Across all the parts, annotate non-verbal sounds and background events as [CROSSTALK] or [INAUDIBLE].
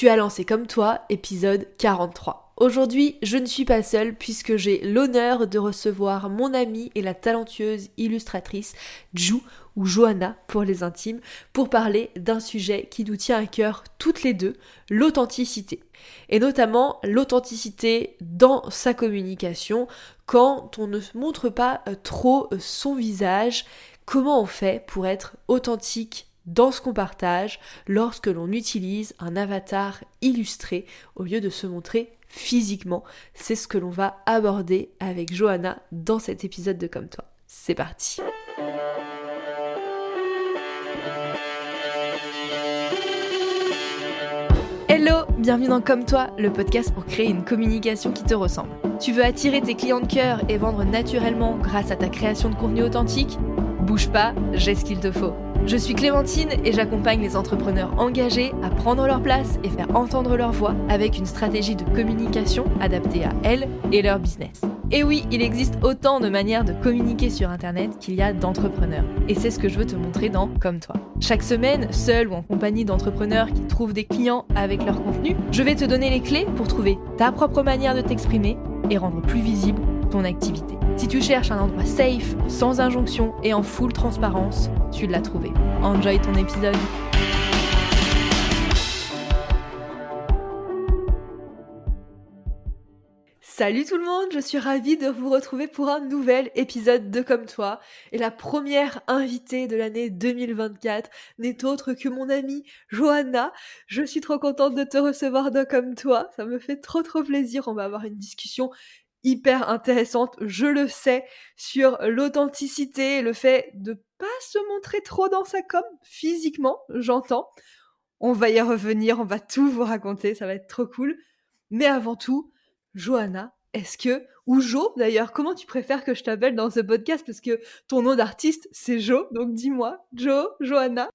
Tu as lancé comme toi, épisode 43. Aujourd'hui, je ne suis pas seule puisque j'ai l'honneur de recevoir mon amie et la talentueuse illustratrice Ju ou Johanna pour les intimes pour parler d'un sujet qui nous tient à cœur toutes les deux, l'authenticité. Et notamment l'authenticité dans sa communication quand on ne montre pas euh, trop euh, son visage, comment on fait pour être authentique dans ce qu'on partage lorsque l'on utilise un avatar illustré au lieu de se montrer physiquement. C'est ce que l'on va aborder avec Johanna dans cet épisode de Comme toi. C'est parti. Hello, bienvenue dans Comme toi, le podcast pour créer une communication qui te ressemble. Tu veux attirer tes clients de cœur et vendre naturellement grâce à ta création de contenu authentique? Bouge pas, j'ai ce qu'il te faut. Je suis Clémentine et j'accompagne les entrepreneurs engagés à prendre leur place et faire entendre leur voix avec une stratégie de communication adaptée à elles et leur business. Et oui, il existe autant de manières de communiquer sur Internet qu'il y a d'entrepreneurs. Et c'est ce que je veux te montrer dans Comme toi. Chaque semaine, seul ou en compagnie d'entrepreneurs qui trouvent des clients avec leur contenu, je vais te donner les clés pour trouver ta propre manière de t'exprimer et rendre plus visible activité. Si tu cherches un endroit safe, sans injonction et en full transparence, tu l'as trouvé. Enjoy ton épisode. Salut tout le monde, je suis ravie de vous retrouver pour un nouvel épisode de Comme toi. Et la première invitée de l'année 2024 n'est autre que mon amie Johanna. Je suis trop contente de te recevoir dans Comme toi, ça me fait trop trop plaisir. On va avoir une discussion hyper intéressante, je le sais, sur l'authenticité, le fait de pas se montrer trop dans sa com, physiquement, j'entends. On va y revenir, on va tout vous raconter, ça va être trop cool. Mais avant tout, Johanna, est-ce que, ou Jo d'ailleurs, comment tu préfères que je t'appelle dans ce podcast? Parce que ton nom d'artiste, c'est Jo, donc dis-moi, Jo, Johanna.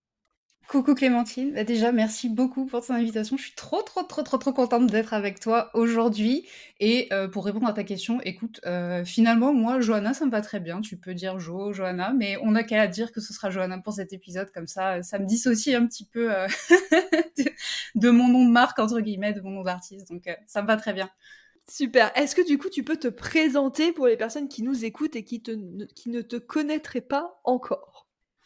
Coucou Clémentine, bah déjà merci beaucoup pour ton invitation. Je suis trop trop trop trop trop contente d'être avec toi aujourd'hui. Et euh, pour répondre à ta question, écoute, euh, finalement moi Johanna ça me va très bien. Tu peux dire Jo, Johanna, mais on n'a qu'à dire que ce sera Johanna pour cet épisode comme ça, ça me dissocie un petit peu euh, [LAUGHS] de, mon nom de marque entre guillemets, de mon nom d'artiste. Donc ça me va très bien. Super. Est-ce que du coup tu peux te présenter pour les personnes qui nous écoutent et qui, te, qui ne te connaîtraient pas encore?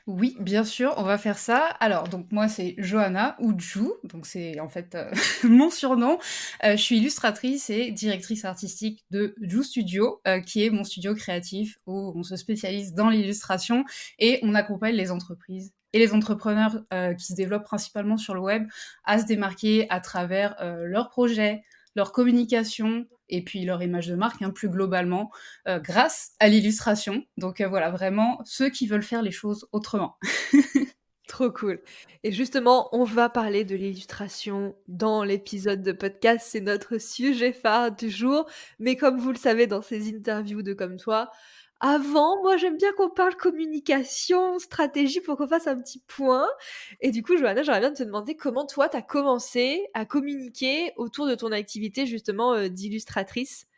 Oui, bien sûr, on va faire ça. Alors, donc moi c'est Johanna ou Ju, donc c'est en fait euh, [LAUGHS] mon surnom. Euh, je suis illustratrice et directrice artistique de Ju Studio, euh, qui est mon studio créatif où on se spécialise dans l'illustration et on accompagne les entreprises et les entrepreneurs qui se développent principalement sur le web à se démarquer à travers leurs projets, leur communication et puis leur image de marque hein, plus globalement euh, grâce à l'illustration. Donc euh, voilà, vraiment ceux qui veulent faire les choses autrement. [LAUGHS] Trop cool. Et justement, on va parler de l'illustration dans l'épisode de podcast. C'est notre sujet phare du jour. Mais comme vous le savez dans ces interviews de Comme toi, avant, moi j'aime bien qu'on parle communication, stratégie pour qu'on fasse un petit point. Et du coup, Johanna, j'aimerais bien te demander comment toi t'as commencé à communiquer autour de ton activité justement euh, d'illustratrice?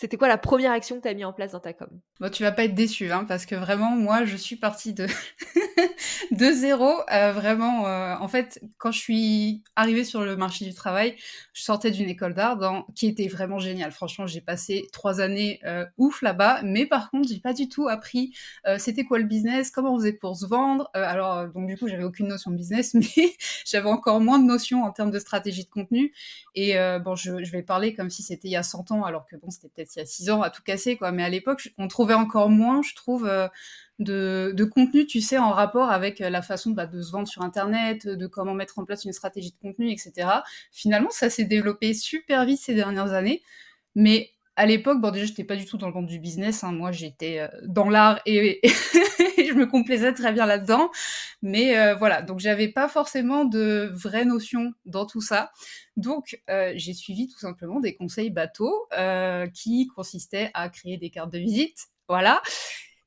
C'était quoi la première action que tu as mis en place dans ta com? Bon, tu vas pas être déçu, hein, parce que vraiment, moi, je suis partie de, [LAUGHS] de zéro. Euh, vraiment, euh, en fait, quand je suis arrivée sur le marché du travail, je sortais d'une école d'art qui était vraiment géniale. Franchement, j'ai passé trois années euh, ouf là-bas, mais par contre, j'ai pas du tout appris c'était quoi le business, comment on faisait pour se vendre. alors, donc du coup, j'avais aucune notion de business, [LAUGHS] mais j'avais encore moins de notions en termes de stratégie de contenu. Et bon, je, vais parler comme si c'était il y a 100 ans, alors que bon, c'était peut-être il y a 6 ans à tout casser, quoi. Mais à l'époque, on trouvait encore moins, je trouve, euh, de, contenu, tu sais, en rapport avec euh, la façon bah, de se vendre sur Internet, de comment mettre en place une stratégie de contenu, etc. Finalement, ça s'est développé super vite ces dernières années. Mais à l'époque, bon, déjà, j'étais pas du tout dans le monde du business. Hein. Moi, j'étais euh, dans l'art et, je me complaisais très bien là-dedans. Mais voilà, donc j'avais pas forcément de vraies notions dans tout ça. Donc, j'ai suivi tout simplement des conseils bateaux qui consistaient à créer des cartes de visite. Voilà.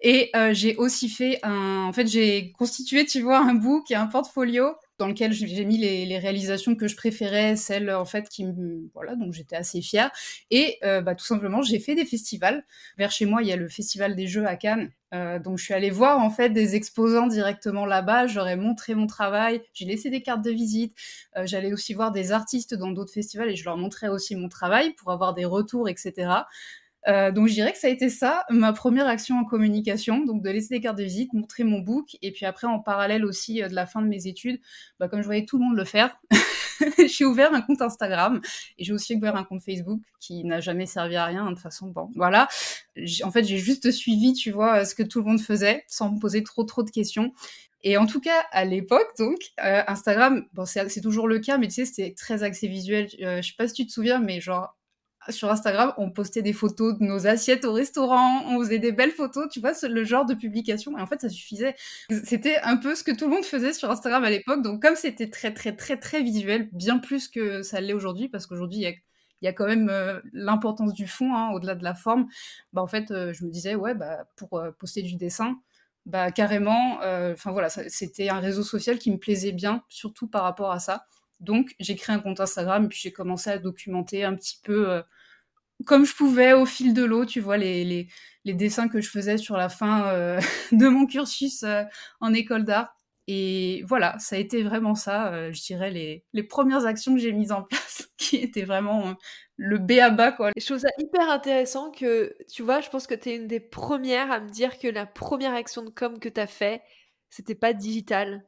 Et j'ai aussi fait un. En fait, j'ai constitué, tu vois, un book et un portfolio dans lequel j'ai mis les, réalisations que je préférais, celles en fait qui me voilà donc j'étais assez fière. Et euh, bah, tout simplement j'ai fait des festivals. Vers chez moi il y a le festival des jeux à Cannes. Euh, donc je suis allée voir en fait des exposants directement là-bas, j'aurais montré mon travail, j'ai laissé des cartes de visite, euh, j'allais aussi voir des artistes dans d'autres festivals et je leur montrais aussi mon travail pour avoir des retours etc. Euh, donc je dirais que ça a été ça, ma première action en communication, donc de laisser des cartes de visite, montrer mon book, et puis après en parallèle aussi euh, de la fin de mes études, bah, comme je voyais tout le monde le faire, [LAUGHS] j'ai ouvert un compte Instagram et j'ai aussi ouvert un compte Facebook qui n'a jamais servi à rien de toute façon. Bon, voilà. En fait, j'ai juste suivi, tu vois, ce que tout le monde faisait sans me poser trop trop de questions. Et en tout cas, à l'époque, donc, euh, Instagram, bon, c'est toujours le cas, mais tu sais, c'était très axé visuel. je sais pas si tu te souviens, mais genre, sur Instagram, on postait des photos de nos assiettes au restaurant, on faisait des belles photos, tu vois, le genre de publication. Et en fait, ça suffisait. C'était un peu ce que tout le monde faisait sur Instagram à l'époque. Donc, comme c'était très, très, très, très visuel, bien plus que ça l'est aujourd'hui, parce qu'aujourd'hui, il y a, quand même euh, l'importance du fond, hein, au-delà de la forme. Bah, en fait, euh, je me disais, ouais, bah, pour euh, poster du dessin, bah, carrément, enfin voilà, c'était un réseau social qui me plaisait bien, surtout par rapport à ça. Donc, j'ai créé un compte Instagram et puis j'ai commencé à documenter un petit peu euh, comme je pouvais au fil de l'eau, tu vois, les, dessins que je faisais sur la fin euh, [LAUGHS] de mon cursus euh, en école d'art. Et voilà, ça a été vraiment ça, je dirais, les, premières actions que j'ai mises en [LAUGHS] place, qui étaient vraiment le B à bas, quoi. Je hyper intéressant que, tu vois, je pense que tu es une des premières à me dire que la première action de com que tu as fait, c'était pas digital,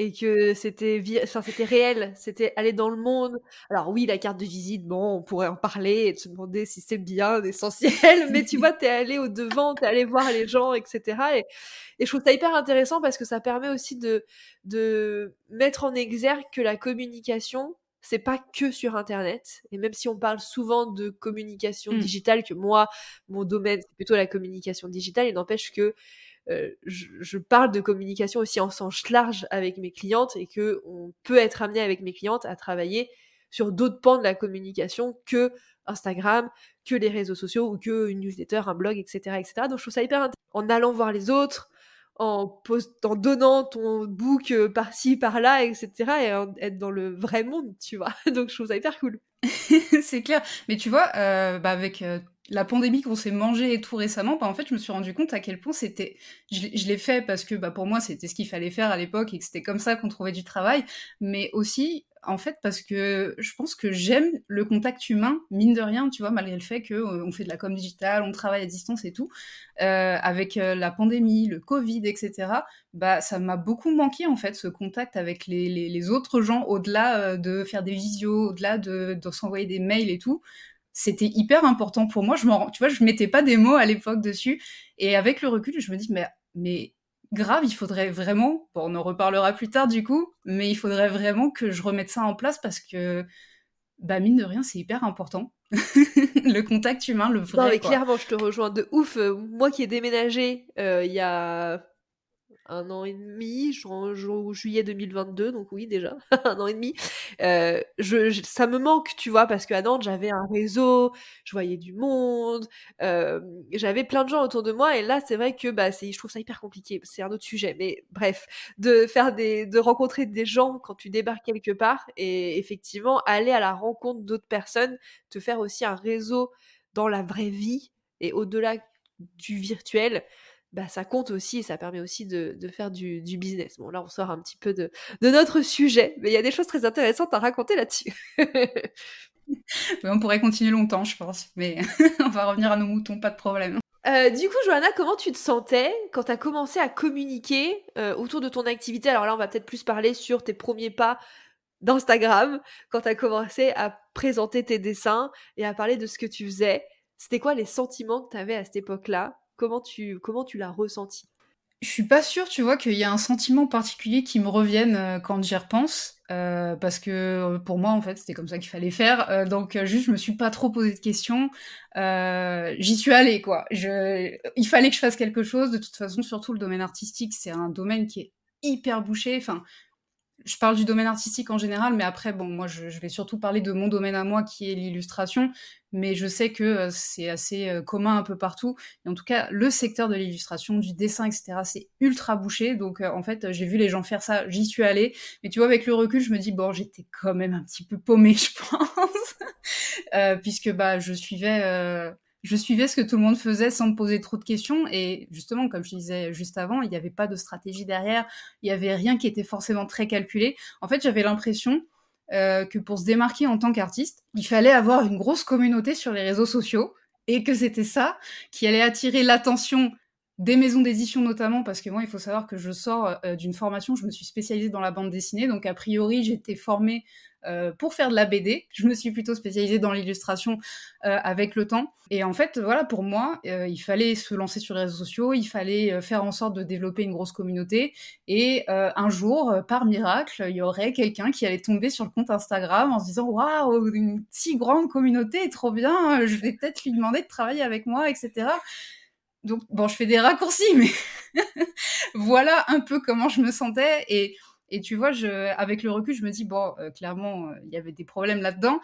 et que c'était enfin c'était réel, c'était aller dans le monde. Alors oui, la carte de visite, bon, on pourrait en parler et se demander si c'est bien essentiel, mais tu vois, t'es allé au devant, t'es allé voir les gens, etc. Et, et, je trouve ça hyper intéressant parce que ça permet aussi de de mettre en exergue que la communication c'est pas que sur internet et même si on parle souvent de communication mmh. digitale que moi mon domaine c'est plutôt la communication digitale il n'empêche que euh, je, parle de communication aussi en sens large avec mes clientes et que on peut être amené avec mes clientes à travailler sur d'autres pans de la communication que Instagram, que les réseaux sociaux ou que une newsletter, un blog, etc., etc. Donc je trouve ça hyper intéressant. En allant voir les autres, en, en donnant ton book euh, par-ci, par-là, etc. et être dans le vrai monde, tu vois. [LAUGHS] Donc je trouve ça hyper cool. [LAUGHS] c'est clair. Mais tu vois, euh, bah avec la pandémie qu'on s'est mangé et tout récemment, bah en fait, je me suis rendu compte à quel point c'était. Je, l'ai fait parce que bah, pour moi, c'était ce qu'il fallait faire à l'époque et que c'était comme ça qu'on trouvait du travail, mais aussi, en fait, parce que je pense que j'aime le contact humain, mine de rien, tu vois, malgré le fait qu'on euh, fait de la com digitale, on travaille à distance et tout. Euh, avec euh, la pandémie, le Covid, etc., bah, ça m'a beaucoup manqué, en fait, ce contact avec les, les, autres gens, au-delà de faire des visios, au-delà de, de s'envoyer des mails et tout c'était hyper important pour moi. Je m'en, tu vois, je mettais pas des mots à l'époque dessus. Et avec le recul, je me dis, mais, mais grave, il faudrait vraiment, bon, on en reparlera plus tard du coup, mais il faudrait vraiment que je remette ça en place parce que, bah, mine de rien, c'est hyper important. [LAUGHS] le contact humain, le vrai. Non, mais clairement, je te rejoins de ouf. Euh, moi qui ai déménagé euh, il y a un an et demi, en juillet 2022, donc oui déjà, [LAUGHS] un an et demi. Euh, je, ça me manque, tu vois, parce qu'à Nantes, j'avais un réseau, je voyais du monde, euh, j'avais plein de gens autour de moi, et là, c'est vrai que bah, je trouve ça hyper compliqué, c'est un autre sujet, mais bref, de faire des, de rencontrer des gens quand tu débarques quelque part, et effectivement, aller à la rencontre d'autres personnes, te faire aussi un réseau dans la vraie vie, et au-delà du virtuel, bah, ça compte aussi et ça permet aussi de, de faire du, du, business. Bon, là, on sort un petit peu de, de notre sujet, mais il y a des choses très intéressantes à raconter là-dessus. [LAUGHS] on pourrait continuer longtemps, je pense, mais [LAUGHS] on va revenir à nos moutons, pas de problème. Euh, du coup, Johanna, comment tu te sentais quand tu as commencé à communiquer euh, autour de ton activité? Alors là, on va peut-être plus parler sur tes premiers pas d'Instagram, quand tu as commencé à présenter tes dessins et à parler de ce que tu faisais. C'était quoi les sentiments que tu avais à cette époque-là? Comment tu, l'as ressenti? Je suis pas sûre, tu vois, qu'il y a un sentiment particulier qui me revienne euh, quand j'y repense. Euh, parce que euh, pour moi, en fait, c'était comme ça qu'il fallait faire. donc, juste, je me suis pas trop posé de questions. J'y suis allée, quoi. Il fallait que je fasse quelque chose. De toute façon, surtout le domaine artistique, c'est un domaine qui est hyper bouché. Enfin, je parle du domaine artistique en général, mais après, bon, moi, je, vais surtout parler de mon domaine à moi, qui est l'illustration. Mais je sais que euh, c'est assez euh, commun un peu partout. Et en tout cas, le secteur de l'illustration, du dessin, etc., c'est ultra bouché. Donc, euh, en fait, j'ai vu les gens faire ça, j'y suis allée. Mais tu vois, avec le recul, je me dis, bon, j'étais quand même un petit peu paumée, [LAUGHS] je pense. puisque, bah, je suivais je suivais ce que tout le monde faisait sans me poser trop de questions. Et justement, comme je disais juste avant, il n'y avait pas de stratégie derrière, il n'y avait rien qui était forcément très calculé. En fait, j'avais l'impression euh, que pour se démarquer en tant qu'artiste, il fallait avoir une grosse communauté sur les réseaux sociaux et que c'était ça qui allait attirer l'attention des maisons d'édition notamment, parce que moi, il faut savoir que je sors euh, d'une formation, je me suis spécialisée dans la bande dessinée, donc a priori, j'étais formée euh, pour faire de la BD. Je me suis plutôt spécialisée dans l'illustration euh, avec le temps. Et en fait, voilà, pour moi, il fallait se lancer sur les réseaux sociaux, il fallait faire en sorte de développer une grosse communauté. Et un jour, par miracle, il y aurait quelqu'un qui allait tomber sur le compte Instagram en se disant Waouh, une si grande communauté, trop bien, je vais peut-être lui demander de travailler avec moi, etc. Donc, bon, je fais des raccourcis, mais [LAUGHS] voilà un peu comment je me sentais. Et et tu vois, je, avec le recul, je me dis, bon, euh, clairement, euh, il y avait des problèmes là-dedans.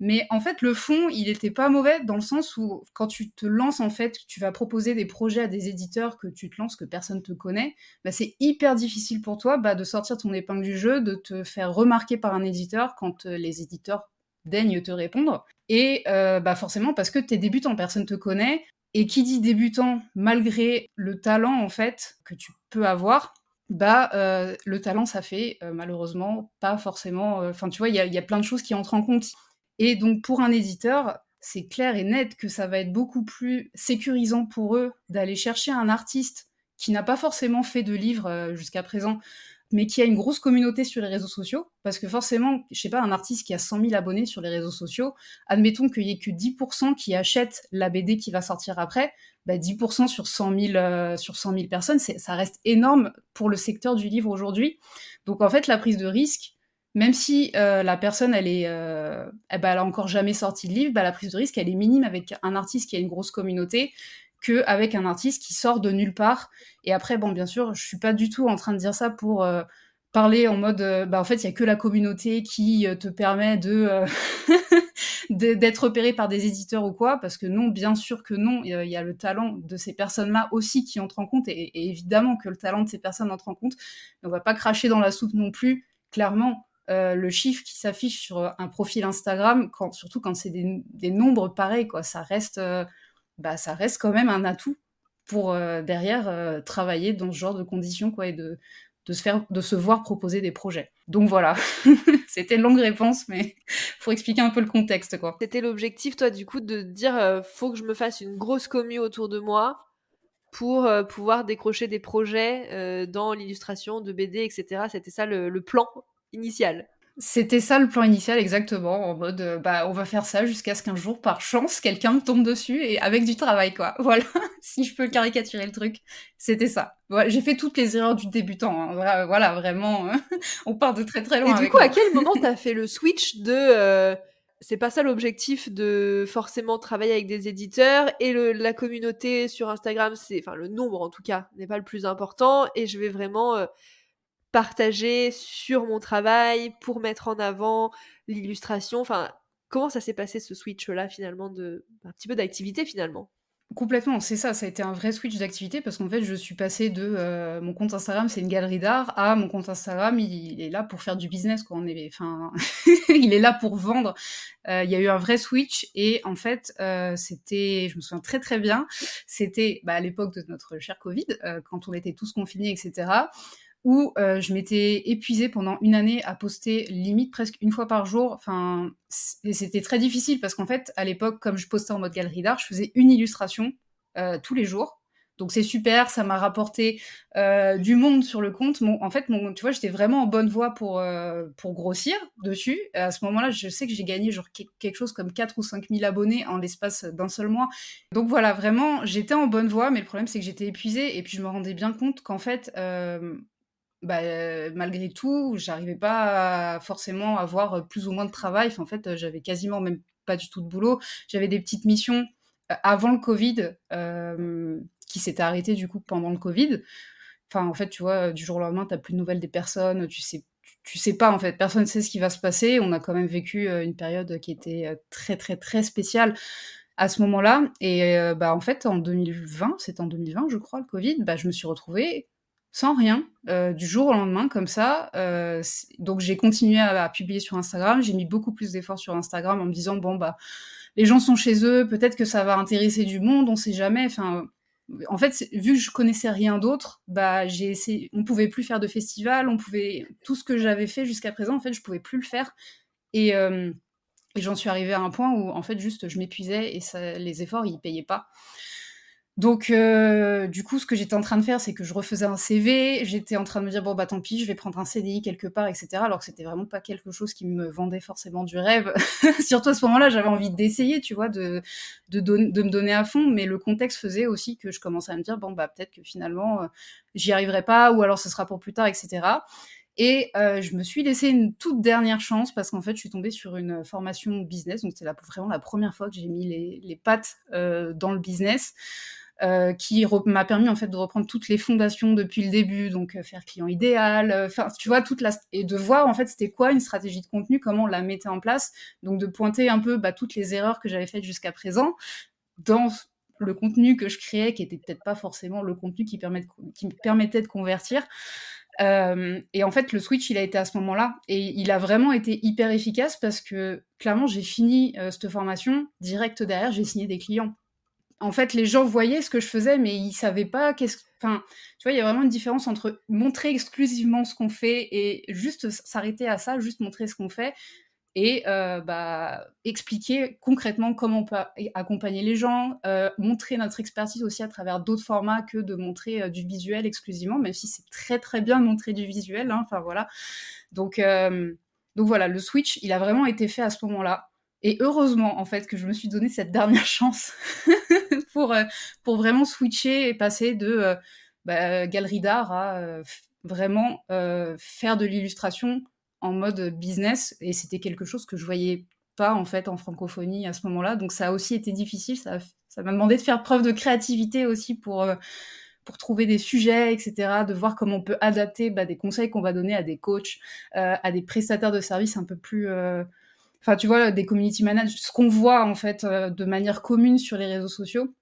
Mais en fait, le fond, il n'était pas mauvais dans le sens où, quand tu te lances, en fait, tu vas proposer des projets à des éditeurs que tu te lances, que personne te connaît, bah, c'est hyper difficile pour toi bah, de sortir ton épingle du jeu, de te faire remarquer par un éditeur quand euh, les éditeurs daignent te répondre. Et bah, forcément, parce que tu es débutant, personne te connaît. Et qui dit débutant, malgré le talent, en fait, que tu peux avoir, bah euh, le talent ça fait euh, malheureusement pas forcément euh, enfin tu vois il y a, y a, plein de choses qui entrent en compte. Et donc pour un éditeur c'est clair et net que ça va être beaucoup plus sécurisant pour eux d'aller chercher un artiste qui n'a pas forcément fait de livres jusqu'à présent mais qui a une grosse communauté sur les réseaux sociaux, parce que forcément, je sais pas, un artiste qui a 100 000 abonnés sur les réseaux sociaux, admettons qu'il y ait que 10% qui achètent la BD qui va sortir après, bah 10% sur 100 000, euh, sur 100 000 personnes, ça reste énorme pour le secteur du livre aujourd'hui. Donc en fait, la prise de risque, même si euh, la personne, elle est, euh, eh ben, elle a encore jamais sorti de livre, bah, la prise de risque, elle est minime avec un artiste qui a une grosse communauté qu'avec un artiste qui sort de nulle part. Et après, bon, bien sûr, je suis pas du tout en train de dire ça pour euh, parler en mode, euh, bah, en fait, il y a que la communauté qui euh, te permet de [LAUGHS] d'être repéré par des éditeurs ou quoi, parce que non, bien sûr que non, il y a le talent de ces personnes-là aussi qui entrent en compte, et, évidemment que le talent de ces personnes entre en compte. On va pas cracher dans la soupe non plus, clairement. le chiffre qui s'affiche sur un profil Instagram, surtout quand c'est des, des, nombres pareils, quoi, ça reste bah, ça reste quand même un atout pour euh, derrière euh, travailler dans ce genre de conditions quoi, et de, de, se faire, de se voir proposer des projets. Donc voilà, [LAUGHS] c'était une longue réponse, mais [LAUGHS] pour expliquer un peu le contexte. quoi. C'était l'objectif, toi, du coup, de dire euh, faut que je me fasse une grosse commu autour de moi pour pouvoir décrocher des projets dans l'illustration de BD, etc. C'était ça le plan initial. C'était ça le plan initial exactement, en mode euh, bah on va faire ça jusqu'à ce qu'un jour par chance quelqu'un me tombe dessus et avec du travail quoi. [LAUGHS] Voilà, si je peux caricaturer le truc, c'était ça. j'ai fait toutes les erreurs du débutant. Hein. Voilà, vraiment, [LAUGHS] on part de très très loin. Et du coup, à quel moment t'as fait le switch de euh, c'est pas ça l'objectif de forcément travailler avec des éditeurs et la communauté sur Instagram, c'est enfin le nombre en tout cas n'est pas le plus important et je vais vraiment euh, partager sur mon travail pour mettre en avant l'illustration Enfin, comment ça s'est passé ce switch-là finalement de un petit peu d'activité finalement? Complètement, c'est ça, ça a été un vrai switch d'activité parce qu'en fait, je suis passée de euh, mon compte Instagram, c'est une galerie d'art, à mon compte Instagram, il, est là pour faire du business, quoi. Est, enfin, [LAUGHS] il est là pour vendre. Euh, il y a eu un vrai switch et en fait, euh, c'était, je me souviens très très bien, c'était bah, à l'époque de notre cher Covid, quand on était tous confinés, etc où euh, je m'étais épuisée pendant une année à poster limite presque une fois par jour. Enfin, c'était très difficile parce qu'en fait, à l'époque, comme je postais en mode galerie d'art, je faisais une illustration euh, tous les jours. Donc c'est super, ça m'a rapporté euh, du monde sur le compte. En fait, tu vois, j'étais vraiment en bonne voie pour, pour grossir dessus. à ce moment-là, je sais que j'ai gagné genre quelque chose comme 4 ou 5 000 abonnés en l'espace d'un seul mois. Donc voilà, vraiment, j'étais en bonne voie, mais le problème c'est que j'étais épuisée et puis je me rendais bien compte qu'en fait, bah, malgré tout, j'arrivais pas à forcément avoir plus ou moins de travail. en fait, j'avais quasiment même pas du tout de boulot. J'avais des petites missions avant le Covid qui s'étaient arrêtées du coup pendant le Covid. Enfin, en fait, tu vois, du jour au lendemain, t'as plus de nouvelles des personnes, tu sais, tu sais pas en fait, personne ne sait ce qui va se passer. On a quand même vécu une période qui était très très très spéciale à ce moment-là. Et bah en fait, en 2020, c'est en 2020, je crois, le Covid, bah, je me suis retrouvée sans rien, du jour au lendemain, comme ça. donc j'ai continué à, publier sur Instagram. J'ai mis beaucoup plus d'efforts sur Instagram en me disant bon bah les gens sont chez eux, peut-être que ça va intéresser du monde, on sait jamais. Enfin, en fait, vu que je connaissais rien d'autre, bah j'ai essayé. On pouvait plus faire de festival, on pouvait tout ce que j'avais fait jusqu'à présent, en fait, je pouvais plus le faire. Et, j'en suis arrivée à un point où en fait juste je m'épuisais et ça, les efforts ils payaient pas. Donc, euh, du coup, ce que j'étais en train de faire, c'est que je refaisais un CV. J'étais en train de me dire, bon, bah tant pis, je vais prendre un CDI quelque part, etc. Alors que c'était vraiment pas quelque chose qui me vendait forcément du rêve. [LAUGHS] Surtout à ce moment-là, j'avais envie d'essayer, tu vois, de, de, de, me donner à fond. Mais le contexte faisait aussi que je commençais à me dire, bon, bah peut-être que finalement, euh, j'y arriverai pas, ou alors ce sera pour plus tard, etc. Et euh, je me suis laissé une toute dernière chance parce qu'en fait, je suis tombée sur une formation business. Donc, c'était vraiment la première fois que j'ai mis les, les pattes dans le business. Euh, qui m'a permis en fait de reprendre toutes les fondations depuis le début, donc euh, faire client idéal, euh, enfin tu vois toute la et de voir en fait c'était quoi une stratégie de contenu, comment on la mettait en place, donc de pointer un peu bah, toutes les erreurs que j'avais faites jusqu'à présent dans le contenu que je créais, qui était peut-être pas forcément le contenu qui, permet qui me permettait de convertir. et en fait, le switch, il a été à ce moment-là. Et il a vraiment été hyper efficace parce que clairement, j'ai fini cette formation. Direct derrière, j'ai signé des clients en fait, les gens voyaient ce que je faisais, mais ils savaient pas qu'est-ce. Enfin, tu vois, il y a vraiment une différence entre montrer exclusivement ce qu'on fait et juste s'arrêter à ça, juste montrer ce qu'on fait et euh, bah, expliquer concrètement comment on peut accompagner les gens, euh, montrer notre expertise aussi à travers d'autres formats que de montrer euh, du visuel exclusivement, même si c'est très très bien de montrer du visuel. Hein, enfin voilà. Donc, donc voilà, le switch, il a vraiment été fait à ce moment-là. Et heureusement, en fait, que je me suis donné cette dernière [LAUGHS] chance pour, euh, pour vraiment switcher et passer de euh, bah, galerie d'art à euh, vraiment faire de l'illustration en mode business. Et c'était quelque chose que je voyais pas, en fait, en francophonie à ce moment-là. Donc ça a aussi été difficile. Ça, ça m'a demandé de faire preuve de créativité aussi pour pour trouver des sujets, etc., de voir comment on peut adapter bah, des conseils qu'on va donner à des coachs, à des prestataires de services un peu plus, enfin tu vois, des community managers, ce qu'on voit en fait euh, de manière commune sur les réseaux sociaux,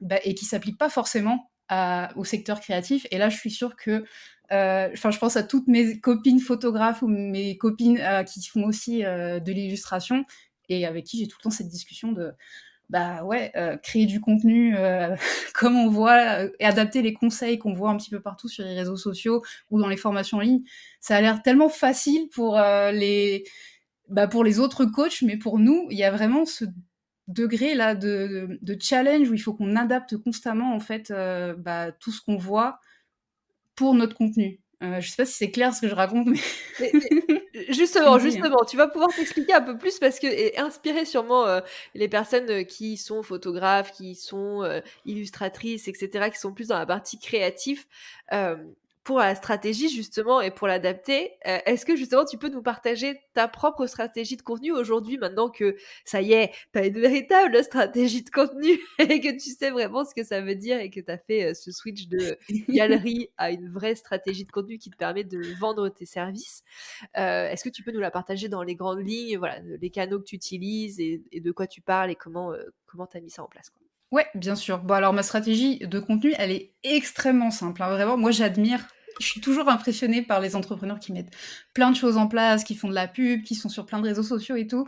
bah, et qui s'applique pas forcément au secteur créatif. Et là, je suis sûre que, euh, enfin, je pense à toutes mes copines photographes ou mes copines euh, qui font aussi de l'illustration et avec qui j'ai tout le temps cette discussion de bah ouais, créer du contenu [LAUGHS] comme on voit et adapter les conseils qu'on voit un petit peu partout sur les réseaux sociaux ou dans les formations en ligne, ça a l'air tellement facile pour les bah, pour les autres coachs, mais pour nous, il y a vraiment ce degré là de, de, challenge où il faut qu'on adapte constamment en fait euh, bah, tout ce qu'on voit pour notre contenu. Euh, je sais pas si c'est clair ce que je raconte, mais, justement, justement, tu vas pouvoir t'expliquer un peu plus parce que et inspirer sûrement euh, les personnes qui sont photographes, qui sont illustratrices, etc., qui sont plus dans la partie créative pour la stratégie justement et pour l'adapter, euh, est-ce que justement tu peux nous partager ta propre stratégie de contenu aujourd'hui maintenant que ça y est, tu as une véritable stratégie de contenu [LAUGHS] et que tu sais vraiment ce que ça veut dire et que tu as fait euh, ce switch de [LAUGHS] galerie à une vraie stratégie de contenu qui te permet de vendre tes services. Euh, est-ce que tu peux nous la partager dans les grandes lignes, voilà, les canaux que tu utilises et, de quoi tu parles et comment comment tu as mis ça en place quoi? Ouais, bien sûr. Bon, alors ma stratégie de contenu, elle est extrêmement simple. Hein. Vraiment, moi, j'admire je suis toujours impressionnée par les entrepreneurs qui mettent plein de choses en place, qui font de la pub, qui sont sur plein de réseaux sociaux et tout.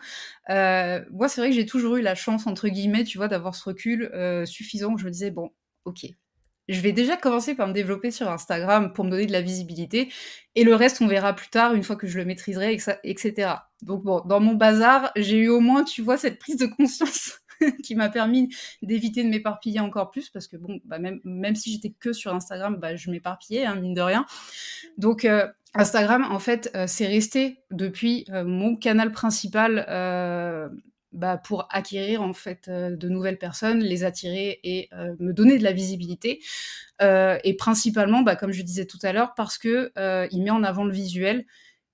Euh, moi, c'est vrai que j'ai toujours eu la chance, entre guillemets, tu vois, d'avoir ce recul euh, suffisant où je me disais, bon, ok, je vais déjà commencer par me développer sur Instagram pour me donner de la visibilité. Et le reste, on verra plus tard, une fois que je le maîtriserai, etc. Donc bon, dans mon bazar, j'ai eu au moins, tu vois, cette prise de conscience [LAUGHS] qui m'a permis d'éviter de m'éparpiller encore plus parce que bon, bah, même, même si j'étais que sur Instagram, bah, je m'éparpillais, hein, mine de rien. Donc euh, Instagram, en fait, euh, c'est resté depuis euh, mon canal principal bah, pour acquérir en fait de nouvelles personnes, les attirer et me donner de la visibilité. et principalement, bah, comme je disais tout à l'heure, parce que il met en avant le visuel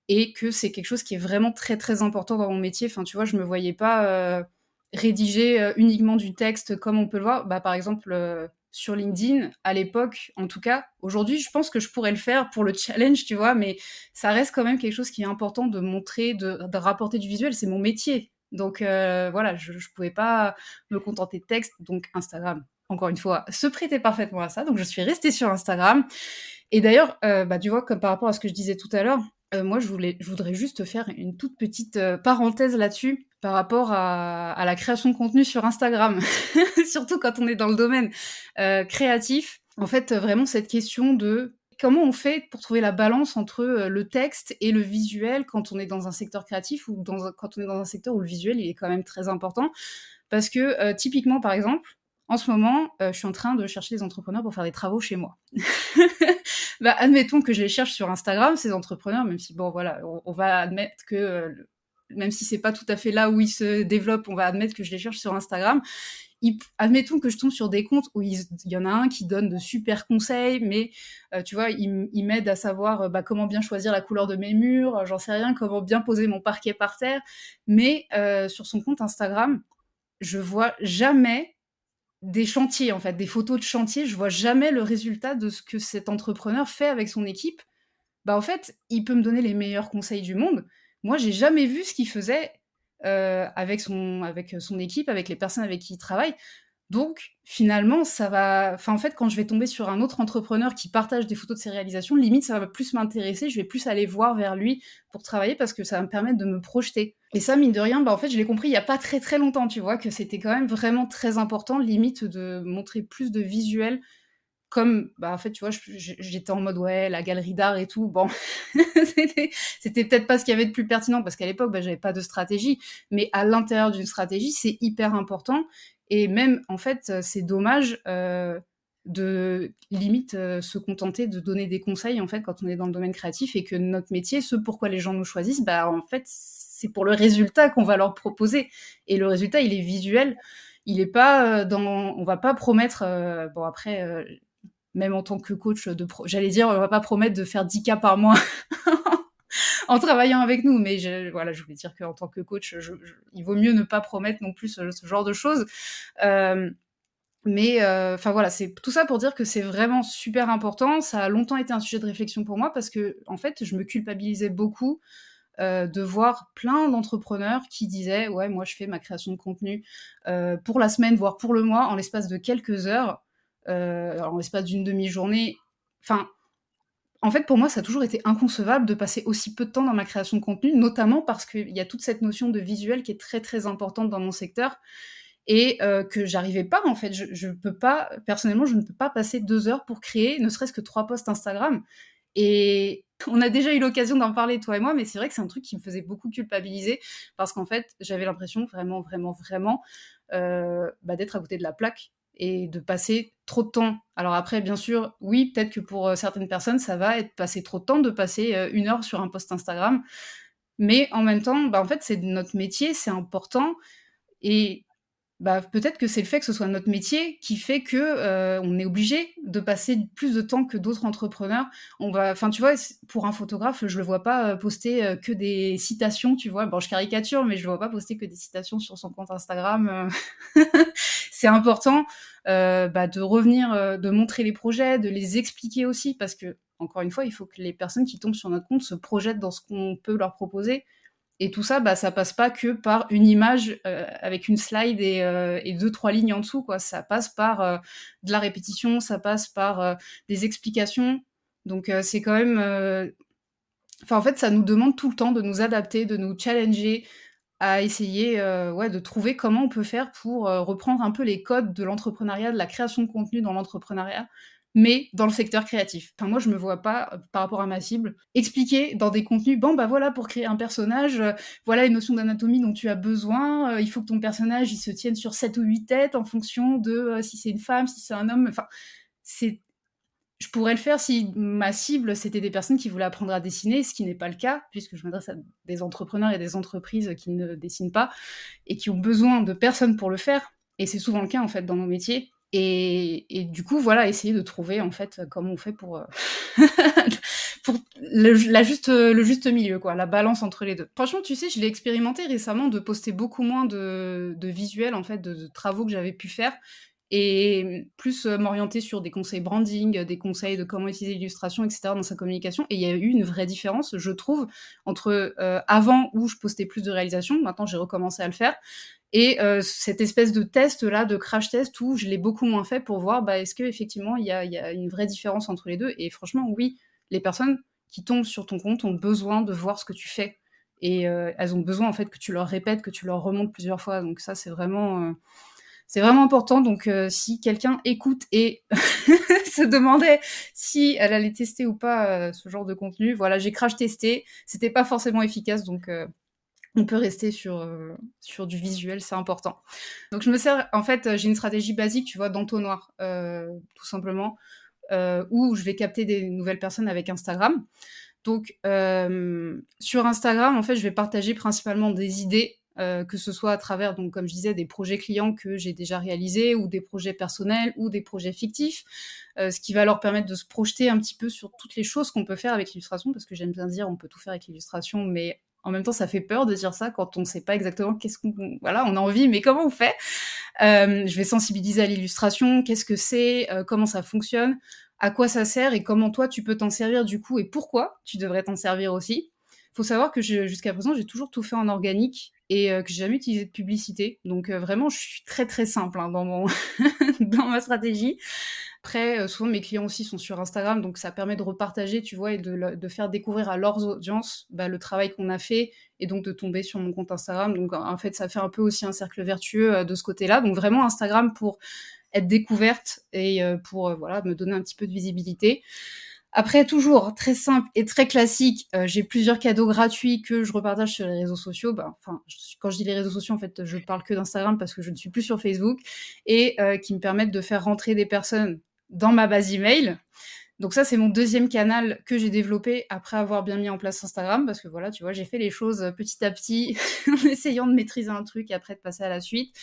et que c'est quelque chose qui est vraiment très très important dans mon métier. Enfin, tu vois, je me voyais pas rédiger euh, uniquement du texte comme on peut le voir. Bah, par exemple, euh, sur LinkedIn à l'époque, en tout cas. Aujourd'hui, je pense que je pourrais le faire pour le challenge, tu vois, mais ça reste quand même quelque chose qui est important de montrer, de, rapporter du visuel. C'est mon métier. Donc euh, voilà, je ne pouvais pas me contenter de texte. Donc Instagram, encore une fois, se prêtait parfaitement à ça. Donc je suis restée sur Instagram. Et d'ailleurs, euh, bah, tu vois, comme par rapport à ce que je disais tout à l'heure, euh, moi, je, voulais, je voudrais juste faire une toute petite parenthèse là-dessus par rapport à, la création de contenu sur Instagram, [LAUGHS] surtout quand on est dans le domaine euh, créatif. En fait, vraiment cette question de comment on fait pour trouver la balance entre euh, le texte et le visuel quand on est dans un secteur créatif ou quand on est dans un secteur où le visuel il est quand même très important. Parce que euh, typiquement, par exemple, en ce moment, je suis en train de chercher des entrepreneurs pour faire des travaux chez moi. [LAUGHS] bah, admettons que je les cherche sur Instagram, ces entrepreneurs, même si, bon, voilà, on, va admettre que même si c'est pas tout à fait là où ils se développent, on va admettre que je les cherche sur Instagram. admettons que je tombe sur des comptes où il y en a un qui donne de super conseils, mais euh, tu vois, il, m'aide à savoir euh, bah, comment bien choisir la couleur de mes murs, euh, j'en sais rien, comment bien poser mon parquet par terre. Mais sur son compte Instagram, je vois jamais des chantiers, en fait, des photos de chantiers. Je vois jamais le résultat de ce que cet entrepreneur fait avec son équipe. Bah, en fait, il peut me donner les meilleurs conseils du monde moi, j'ai jamais vu ce qu'il faisait euh, avec, son, avec son équipe, avec les personnes avec qui il travaille. Donc, finalement, ça va. En fait, quand je vais tomber sur un autre entrepreneur qui partage des photos de ses réalisations, limite, ça va plus m'intéresser. Je vais plus aller voir vers lui pour travailler parce que ça va me permettre de me projeter. Et ça, mine de rien, bah, en fait, je l'ai compris il n'y a pas très très longtemps, tu vois, que c'était quand même vraiment très important, limite, de montrer plus de visuels comme bah en fait tu vois j'étais en mode ouais la galerie d'art et tout bon [LAUGHS] c'était c'était peut-être pas ce qu'il y avait de plus pertinent parce qu'à l'époque bah, j'avais pas de stratégie mais à l'intérieur d'une stratégie c'est hyper important et même en fait c'est dommage euh, de limite euh, se contenter de donner des conseils en fait quand on est dans le domaine créatif et que notre métier ce pourquoi les gens nous choisissent bah en fait c'est pour le résultat qu'on va leur proposer. Et le résultat il est visuel. Il est pas euh, dans on va pas promettre bon après même en tant que coach j'allais dire on va pas promettre de faire 10 cas par mois [LAUGHS] [LAUGHS] en travaillant avec nous. Mais je, voilà je voulais dire qu'en tant que coach il vaut mieux ne pas promettre non plus ce, genre de choses. Euh, mais euh, enfin voilà c'est tout ça pour dire que c'est vraiment super important. Ça a longtemps été un sujet de réflexion pour moi parce que en fait je me culpabilisais beaucoup euh, de voir plein d'entrepreneurs qui disaient ouais moi je fais ma création de contenu pour la semaine voire pour le mois en l'espace de quelques heures euh, en l'espace d'une demi-journée. Enfin, en fait, pour moi, ça a toujours été inconcevable de passer aussi peu de temps dans ma création de contenu, notamment parce qu'il y a toute cette notion de visuel qui est très très importante dans mon secteur et euh, que j'arrivais pas en fait. Je, je peux pas, personnellement, je ne peux pas passer deux heures pour créer ne serait-ce que trois posts Instagram. Et on a déjà eu l'occasion d'en parler, toi et moi, mais c'est vrai que c'est un truc qui me faisait beaucoup culpabiliser parce qu'en fait, j'avais l'impression vraiment, vraiment, vraiment euh, bah, d'être à côté de la plaque et de passer trop de temps. Alors après, bien sûr, oui, peut-être que pour euh, certaines personnes, ça va être passer trop de temps de passer euh, une heure sur un post Instagram. Mais en même temps, bah, en fait, c'est notre métier, c'est important. Et bah, peut-être que c'est le fait que ce soit notre métier qui fait que euh, on est obligé de passer plus de temps que d'autres entrepreneurs. On va, enfin, tu vois, pour un photographe, je le vois pas poster que des citations, tu vois. Bon, je caricature, mais je le vois pas poster que des citations sur son compte Instagram. [LAUGHS] c'est important bah, de revenir, de montrer les projets, de les expliquer aussi, parce que encore une fois, il faut que les personnes qui tombent sur notre compte se projettent dans ce qu'on peut leur proposer et tout ça, bah, ça passe pas que par une image euh, avec une slide et, euh, deux, trois lignes en dessous. Ça passe par euh, de la répétition, ça passe par des explications. Donc c'est quand même... Enfin, en fait, ça nous demande tout le temps de nous adapter, de nous challenger, à essayer ouais, de trouver comment on peut faire pour reprendre un peu les codes de l'entrepreneuriat, de la création de contenu dans l'entrepreneuriat, mais dans le secteur créatif. Enfin, moi, je me vois pas, euh, par rapport à ma cible, expliquer dans des contenus, bon, bah voilà, pour créer un personnage, euh, voilà une notion d'anatomie dont tu as besoin, euh, il faut que ton personnage, il se tienne sur 7 ou 8 têtes en fonction de si c'est une femme, si c'est un homme, enfin, c'est... Je pourrais le faire si ma cible, c'était des personnes qui voulaient apprendre à dessiner, ce qui n'est pas le cas, puisque je m'adresse à des entrepreneurs et des entreprises qui ne dessinent pas et qui ont besoin de personnes pour le faire. Et c'est souvent le cas, en fait, dans nos métiers et, du coup, voilà, essayer de trouver en fait comment on fait pour, euh, [LAUGHS] le, juste, milieu, quoi, la balance entre les deux. Franchement, tu sais, je l'ai expérimenté récemment de poster beaucoup moins de, de visuels en fait, de, travaux que j'avais pu faire. Et plus m'orienter sur des conseils branding, des conseils de comment utiliser l'illustration, etc. dans sa communication. Et il y a eu une vraie différence, je trouve, entre avant où je postais plus de réalisations, maintenant j'ai recommencé à le faire, et cette espèce de test là, de crash test où je l'ai beaucoup moins fait pour voir bah, est-ce qu'effectivement il y a, y a une vraie différence entre les deux? Et franchement, oui, les personnes qui tombent sur ton compte ont besoin de voir ce que tu fais. Et elles ont besoin en fait que tu leur répètes, que tu leur remontes plusieurs fois. Donc ça, c'est vraiment c'est vraiment important. Donc, euh, si quelqu'un écoute et [LAUGHS] se demandait si elle allait tester ou pas euh, ce genre de contenu, voilà, j'ai crash testé. C'était pas forcément efficace, donc euh, on peut rester sur, sur du visuel, c'est important. Donc, je me sers, en fait, j'ai une stratégie basique, tu vois, d'entonnoir, tout simplement, où je vais capter des nouvelles personnes avec Instagram. Donc, sur Instagram, en fait, je vais partager principalement des idées euh, que ce soit à travers, donc, comme je disais, des projets clients que j'ai déjà réalisés, ou des projets personnels, ou des projets fictifs, euh, ce qui va leur permettre de se projeter un petit peu sur toutes les choses qu'on peut faire avec l'illustration, parce que j'aime bien dire on peut tout faire avec l'illustration, mais en même temps, ça fait peur de dire ça quand on ne sait pas exactement qu'est-ce qu'on, voilà, on a envie, mais comment on fait? Euh, Je vais sensibiliser à l'illustration, qu'est-ce que c'est, comment ça fonctionne, à quoi ça sert et comment toi tu peux t'en servir du coup et pourquoi tu devrais t'en servir aussi. Faut savoir que jusqu'à présent, j'ai toujours tout fait en organique et euh, que j'ai jamais utilisé de publicité. Donc euh, vraiment, je suis très très simple hein, [LAUGHS] dans, ma stratégie. Après, euh, souvent mes clients aussi sont sur Instagram, donc ça permet de repartager, tu vois, et de, faire découvrir à leurs audiences bah, le travail qu'on a fait et donc de tomber sur mon compte Instagram. Donc en fait, ça fait un peu aussi un cercle vertueux de ce côté-là. Donc vraiment Instagram pour être découverte et pour voilà me donner un petit peu de visibilité. Après, toujours très simple et très classique, euh, j'ai plusieurs cadeaux gratuits que je repartage sur les réseaux sociaux. Bah, enfin, quand je dis les réseaux sociaux, en fait, je parle que d'Instagram parce que je ne suis plus sur Facebook et euh, qui me permettent de faire rentrer des personnes dans ma base email. Donc ça, c'est mon deuxième canal que j'ai développé après avoir bien mis en place Instagram parce que voilà, tu vois, j'ai fait les choses petit à petit [LAUGHS] en essayant de maîtriser un truc et après de passer à la suite.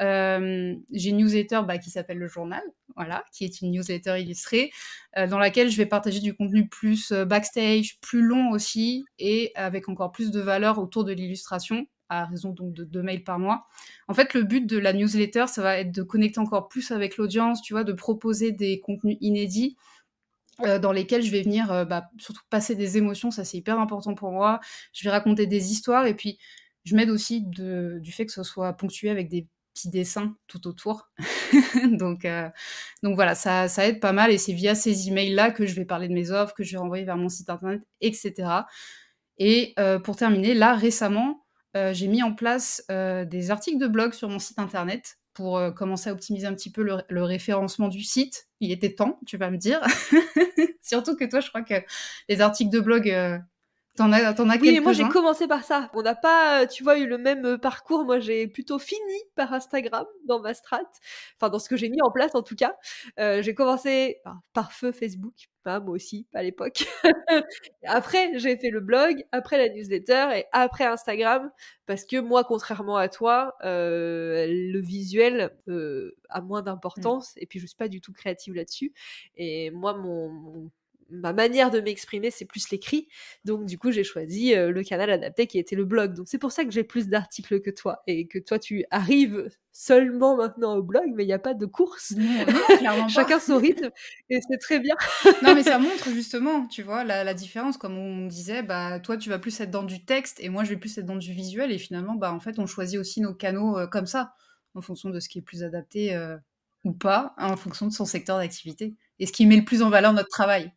Euh, j'ai une newsletter bah, qui s'appelle Le Journal, voilà, qui est une newsletter illustrée, euh, dans laquelle je vais partager du contenu plus euh, backstage, plus long aussi, et avec encore plus de valeur autour de l'illustration, à raison donc de deux mails par mois. En fait, le but de la newsletter, ça va être de connecter encore plus avec l'audience, tu vois, de proposer des contenus inédits. dans lesquels je vais venir bah, surtout passer des émotions, ça c'est hyper important pour moi. Je vais raconter des histoires et puis je m'aide aussi du fait que ce soit ponctué avec des petits dessins tout autour. [LAUGHS] donc, euh, donc voilà, ça, ça aide pas mal et c'est via ces emails-là que je vais parler de mes offres, que je vais renvoyer vers mon site internet, etc. Et euh, pour terminer, là récemment, euh, j'ai mis en place des articles de blog sur mon site internet pour commencer à optimiser un petit peu le, référencement du site. Il était temps, tu vas me dire. [LAUGHS] Surtout que toi, je crois que les articles de blog T'en as, t'en as Oui, moi j'ai commencé par ça. On n'a pas, euh, tu vois, eu le même euh, parcours. Moi j'ai plutôt fini par Instagram dans ma strat, enfin dans ce que j'ai mis en place en tout cas. Euh, j'ai commencé par, feu Facebook, pas moi aussi à l'époque. [LAUGHS] après j'ai fait le blog, après la newsletter et après Instagram parce que moi, contrairement à toi, le visuel a moins d'importance mmh. et puis je suis pas du tout créative là-dessus. Et moi mon ma manière de m'exprimer, c'est plus l'écrit. Donc, du coup, j'ai choisi euh, le canal adapté qui était le blog. Donc, c'est pour ça que j'ai plus d'articles que toi et que toi, tu arrives seulement maintenant au blog, mais il n'y a pas de course. [LAUGHS] Chacun son rythme et c'est très bien. [LAUGHS] non, mais ça montre justement, tu vois, la, différence. Comme on disait, bah, toi, tu vas plus être dans du texte et moi, je vais plus être dans du visuel. Et finalement, bah, en fait, on choisit aussi nos canaux euh, comme ça, en fonction de ce qui est plus adapté euh, ou pas, hein, en fonction de son secteur d'activité et ce qui met le plus en valeur notre travail.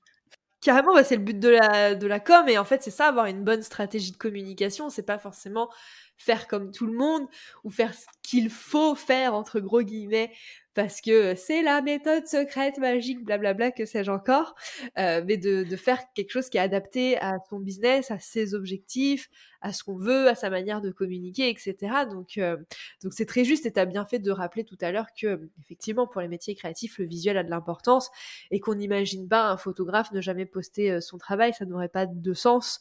Carrément, c'est le but de la, de la com. Et en fait, c'est ça, avoir une bonne stratégie de communication. C'est pas forcément faire comme tout le monde ou faire qu'il faut faire, entre gros guillemets, parce que c'est la méthode secrète, magique, blablabla, que sais-je encore, euh, mais de, de, faire quelque chose qui est adapté à son business, à ses objectifs, à ce qu'on veut, à sa manière de communiquer, etc. Donc, euh, donc c'est très juste et tu as bien fait de rappeler tout à l'heure que, effectivement, pour les métiers créatifs, le visuel a de l'importance et qu'on n'imagine pas un photographe ne jamais poster euh, son travail, ça n'aurait pas de sens.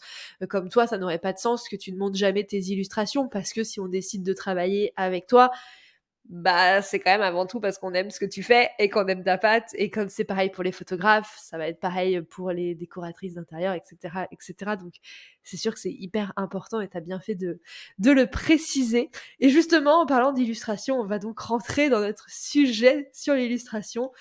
comme toi, ça n'aurait pas de sens que tu ne montres jamais tes illustrations parce que si on décide de travailler avec toi, bah c'est quand même avant tout parce qu'on aime ce que tu fais et qu'on aime ta patte. Et comme c'est pareil pour les photographes ça va être pareil pour les décoratrices d'intérieur etc etc donc c'est sûr que c'est hyper important et tu as bien fait de, le préciser. Et justement en parlant d'illustration on va donc rentrer dans notre sujet sur l'illustration.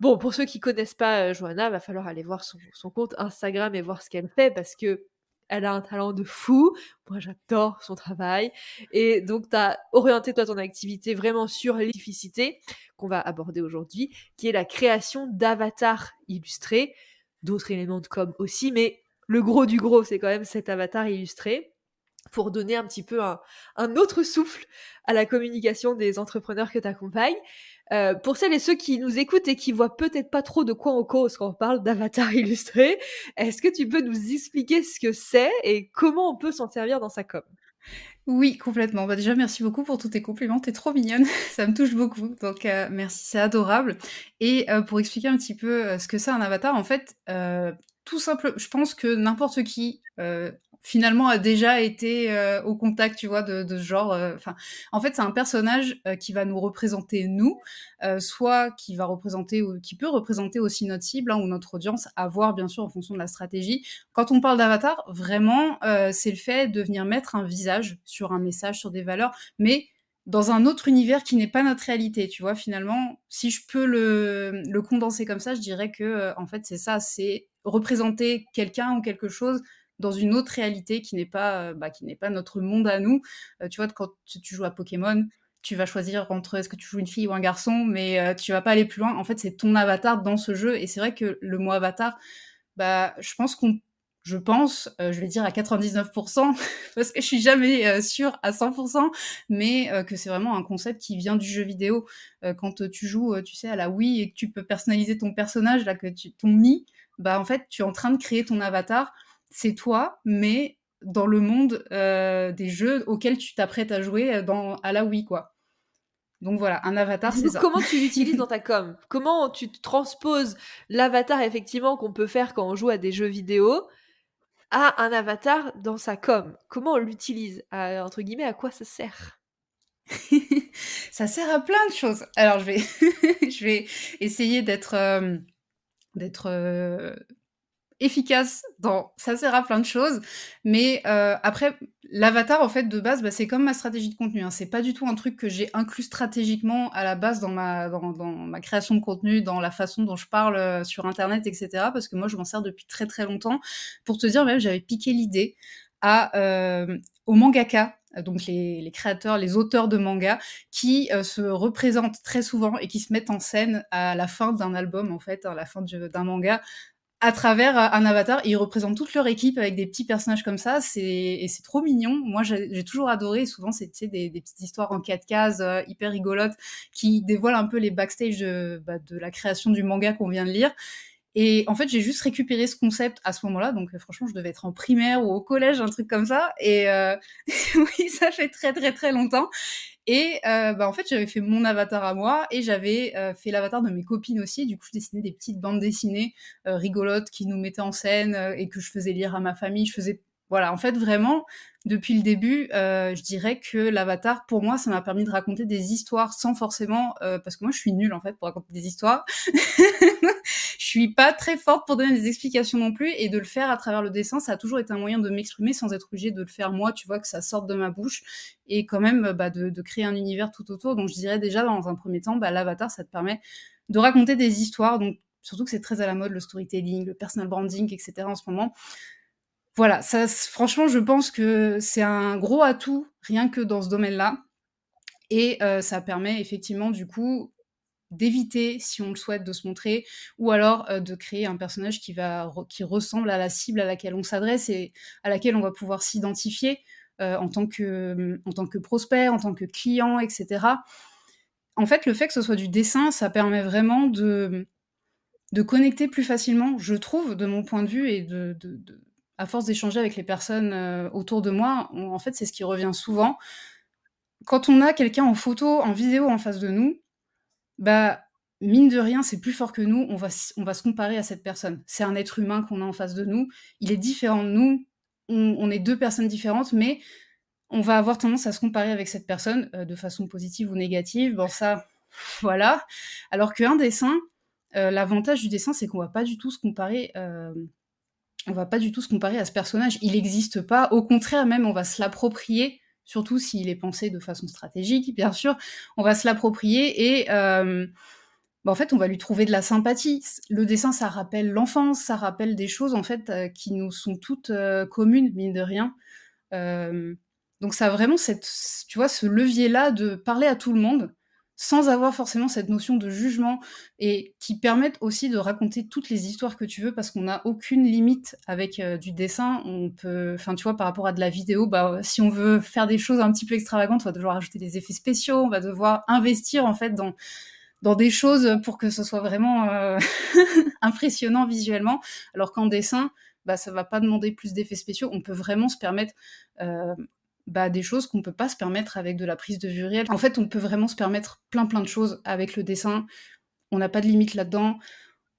Bon pour ceux qui connaissent pas euh, Johanna va falloir aller voir son compte Instagram et voir ce qu'elle fait parce que elle a un talent de fou. Moi, j'adore son travail. Et donc, tu as orienté toi ton activité vraiment sur l'efficacité qu'on va aborder aujourd'hui, qui est la création d'avatars illustrés, d'autres éléments de com aussi, mais le gros du gros, c'est quand même cet avatar illustré pour donner un petit peu un, un autre souffle à la communication des entrepreneurs que tu accompagnes. Euh, pour celles et ceux qui nous écoutent et qui voient peut-être pas trop de quoi on cause quand on parle d'avatar [LAUGHS] illustré, est-ce que tu peux nous expliquer ce que c'est et comment on peut s'en servir dans sa com? Oui, complètement. Bah déjà, merci beaucoup pour tous tes compliments. T'es trop mignonne. [LAUGHS] Ça me touche beaucoup. Donc, euh, merci. C'est adorable. Et euh, pour expliquer un petit peu ce que c'est un avatar, en fait, tout simple, je pense que n'importe qui finalement a déjà été euh, au contact, tu vois, de, ce genre. Euh, enfin, en fait, c'est un personnage euh, qui va nous représenter nous, soit qui va représenter ou qui peut représenter aussi notre cible hein, ou notre audience, à voir bien sûr en fonction de la stratégie. Quand on parle d'avatar, vraiment, c'est le fait de venir mettre un visage sur un message, sur des valeurs, mais dans un autre univers qui n'est pas notre réalité, tu vois. Finalement, si je peux le, le condenser comme ça, je dirais que en fait c'est ça, c'est représenter quelqu'un ou quelque chose dans une autre réalité qui n'est pas, euh, bah, qui n'est pas notre monde à nous. Euh, tu vois, quand tu joues à Pokémon, tu vas choisir entre est-ce que tu joues une fille ou un garçon, mais euh, tu vas pas aller plus loin. En fait, c'est ton avatar dans ce jeu. Et c'est vrai que le mot avatar, bah, je pense qu'on je pense, je vais dire à 99%, [LAUGHS] parce que je suis jamais sûre à 100%, mais que c'est vraiment un concept qui vient du jeu vidéo. quand tu joues, tu sais, à la Wii et que tu peux personnaliser ton personnage, là, que tu, ton Mi, bah en fait, tu es en train de créer ton avatar c'est toi, mais dans le monde euh, des jeux auxquels tu t'apprêtes à jouer euh, dans, à la Wii, quoi. Donc voilà, un avatar, c'est ça. Comment tu l'utilises [LAUGHS] dans ta com? Comment tu transposes l'avatar, effectivement, qu'on peut faire quand on joue à des jeux vidéo à un avatar dans sa com? Comment on l'utilise? Entre guillemets, à quoi ça sert? [LAUGHS] Ça sert à plein de choses. Alors, je vais, [LAUGHS] je vais essayer d'être... Euh, d'être efficace dans ça sert à plein de choses mais euh, après l'avatar en fait de base bah, c'est comme ma stratégie de contenu hein. c'est pas du tout un truc que j'ai inclus stratégiquement à la base dans ma création de contenu dans la façon dont je parle euh, sur internet etc parce que moi je m'en sers depuis très très longtemps pour te dire même j'avais piqué l'idée à euh, au mangaka donc les, créateurs, les auteurs de manga, qui se représentent très souvent et qui se mettent en scène à la fin d'un album, en fait, à la fin d'un manga, à travers euh, un avatar. ils représentent toute leur équipe avec des petits personnages comme ça. C'est et c'est trop mignon. Moi, j'ai toujours adoré. souvent, c'est des, des petites histoires en quatre cases euh, hyper rigolotes qui dévoilent un peu les backstage de, bah, de la création du manga qu'on vient de lire. Et en fait, j'ai juste récupéré ce concept à ce moment-là. Donc, euh, franchement, je devais être en primaire ou au collège, un truc comme ça. Et euh, [LAUGHS] oui, ça fait très, très, très longtemps. Et euh, bah, en fait, j'avais fait mon avatar à moi et j'avais euh, fait l'avatar de mes copines aussi. Du coup, je dessinais des petites bandes dessinées euh, rigolotes qui nous mettaient en scène et que je faisais lire à ma famille. Je faisais voilà, en fait, vraiment, depuis le début, euh, je dirais que l'avatar, pour moi, ça m'a permis de raconter des histoires sans forcément, euh, parce que moi, je suis nulle en fait pour raconter des histoires. [LAUGHS] je suis pas très forte pour donner des explications non plus, et de le faire à travers le dessin, ça a toujours été un moyen de m'exprimer sans être obligée de le faire moi. Tu vois que ça sorte de ma bouche et quand même bah, de, de, créer un univers tout autour. Donc, je dirais déjà dans un premier temps, bah, l'avatar, ça te permet de raconter des histoires. Donc, surtout que c'est très à la mode le storytelling, le personal branding, etc. en ce moment voilà, ça, franchement, je pense que c'est un gros atout rien que dans ce domaine-là. Et euh, ça permet effectivement, du coup, d'éviter, si on le souhaite, de se montrer, ou alors euh, de créer un personnage qui, va, qui ressemble à la cible à laquelle on s'adresse et à laquelle on va pouvoir s'identifier euh, en, tant que, en tant que prospect, en tant que client, etc. En fait, le fait que ce soit du dessin, ça permet vraiment de, de connecter plus facilement, je trouve, de mon point de vue, et de à force d'échanger avec les personnes euh, autour de moi, en fait, c'est ce qui revient souvent. Quand on a quelqu'un en photo, en vidéo en face de nous, bah, mine de rien, c'est plus fort que nous, on va, on va se comparer à cette personne. C'est un être humain qu'on a en face de nous, il est différent de nous, on, est deux personnes différentes, mais on va avoir tendance à se comparer avec cette personne de façon positive ou négative. Bon, ça, [LAUGHS] voilà. Alors qu'un dessin, l'avantage du dessin, c'est qu'on va pas du tout se comparer on va pas du tout se comparer à ce personnage. Il n'existe pas. Au contraire, même, on va se l'approprier, surtout s'il est pensé de façon stratégique, bien sûr. On va se l'approprier et euh, bah, en fait, on va lui trouver de la sympathie. Le dessin, ça rappelle l'enfance, ça rappelle des choses en fait euh, qui nous sont toutes euh, communes, mine de rien. donc ça a vraiment cette, tu vois, ce levier-là de parler à tout le monde sans avoir forcément cette notion de jugement et qui permettent aussi de raconter toutes les histoires que tu veux parce qu'on n'a aucune limite avec euh, du dessin. On peut, enfin, tu vois, par rapport à de la vidéo, bah, si on veut faire des choses un petit peu extravagantes, on va devoir ajouter des effets spéciaux, on va devoir investir en fait dans des choses pour que ce soit vraiment euh, [LAUGHS] impressionnant visuellement, alors qu'en dessin, bah, ça va pas demander plus d'effets spéciaux. On peut vraiment se permettre euh, bah, des choses qu'on peut pas se permettre avec de la prise de vue réelle. En fait, on peut vraiment se permettre plein plein de choses avec le dessin. On n'a pas de limite là-dedans.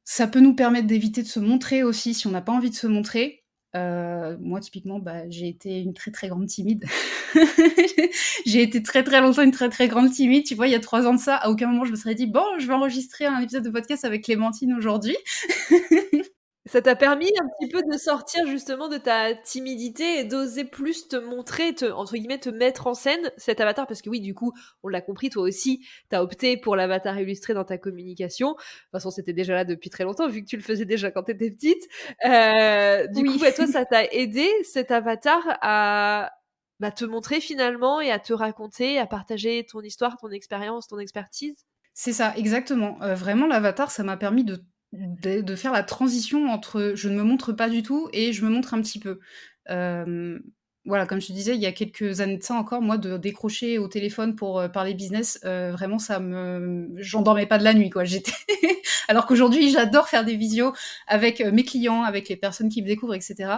Ça peut nous permettre d'éviter de se montrer aussi si on n'a pas envie de se montrer. Euh, moi, typiquement, bah, j'ai été une très très grande timide. [LAUGHS] j'ai été très très longtemps une très très grande timide. Tu vois, il y a trois ans de ça, à aucun moment je me serais dit bon, je vais enregistrer un épisode de podcast avec Clémentine aujourd'hui. [LAUGHS] Ça t'a permis un petit peu de sortir justement de ta timidité et d'oser plus te montrer, te, entre guillemets, te mettre en scène cet avatar? Parce que oui, du coup, on l'a compris, toi aussi, t'as opté pour l'avatar illustré dans ta communication. De toute façon, c'était déjà là depuis très longtemps vu que tu le faisais déjà quand t'étais petite. Euh, du coup, toi, ça [LAUGHS] t'a aidé cet avatar à bah, te montrer finalement et à te raconter, à partager ton histoire, ton expérience, ton expertise? C'est ça, exactement. Euh, vraiment, l'avatar, ça m'a permis de de, faire la transition entre je ne me montre pas du tout et je me montre un petit peu. Euh, voilà, comme je te disais, il y a quelques années de ça encore, moi, de décrocher au téléphone pour euh, parler business, euh, vraiment, ça me, j'en dormais pas de la nuit, quoi. [LAUGHS] J'étais, alors qu'aujourd'hui, j'adore faire des visios avec mes clients, avec les personnes qui me découvrent, etc.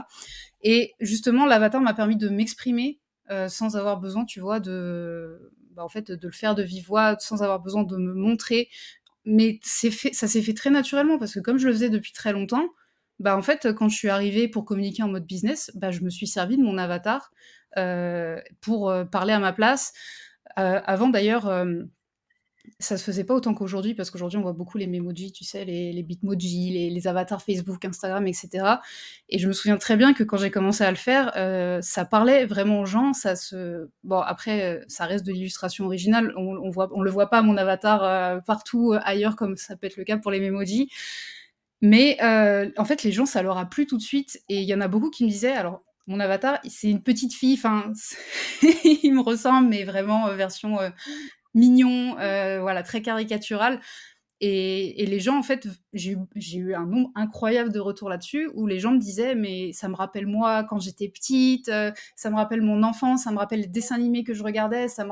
Et justement, l'avatar m'a permis de m'exprimer sans avoir besoin, tu vois, de, bah, en fait, de le faire de vive voix, sans avoir besoin de me montrer, mais fait, ça s'est fait très naturellement parce que comme je le faisais depuis très longtemps, bah en fait, quand je suis arrivée pour communiquer en mode business, bah, je me suis servi de mon avatar euh, pour euh, parler à ma place. Euh, avant d'ailleurs, ça se faisait pas autant qu'aujourd'hui parce qu'aujourd'hui on voit beaucoup les Memoji, tu sais, les, les Bitmoji, les, avatars Facebook, Instagram, etc. Et je me souviens très bien que quand j'ai commencé à le faire, euh, ça parlait vraiment aux gens. Ça se, bon après, ça reste de l'illustration originale. On, on voit, on le voit pas mon avatar euh, partout euh, ailleurs comme ça peut être le cas pour les Memoji. Mais euh, en fait, les gens, ça leur a plu tout de suite. Et il y en a beaucoup qui me disaient, alors mon avatar, c'est une petite fille, enfin, [LAUGHS] il me ressemble, mais vraiment version mignon, euh, voilà, très caricatural. Et, les gens, en fait, j'ai eu un nombre incroyable de retours là-dessus où les gens me disaient Mais ça me rappelle moi quand j'étais petite, euh, ça me rappelle mon enfance, ça me rappelle les dessins animés que je regardais. Ça me...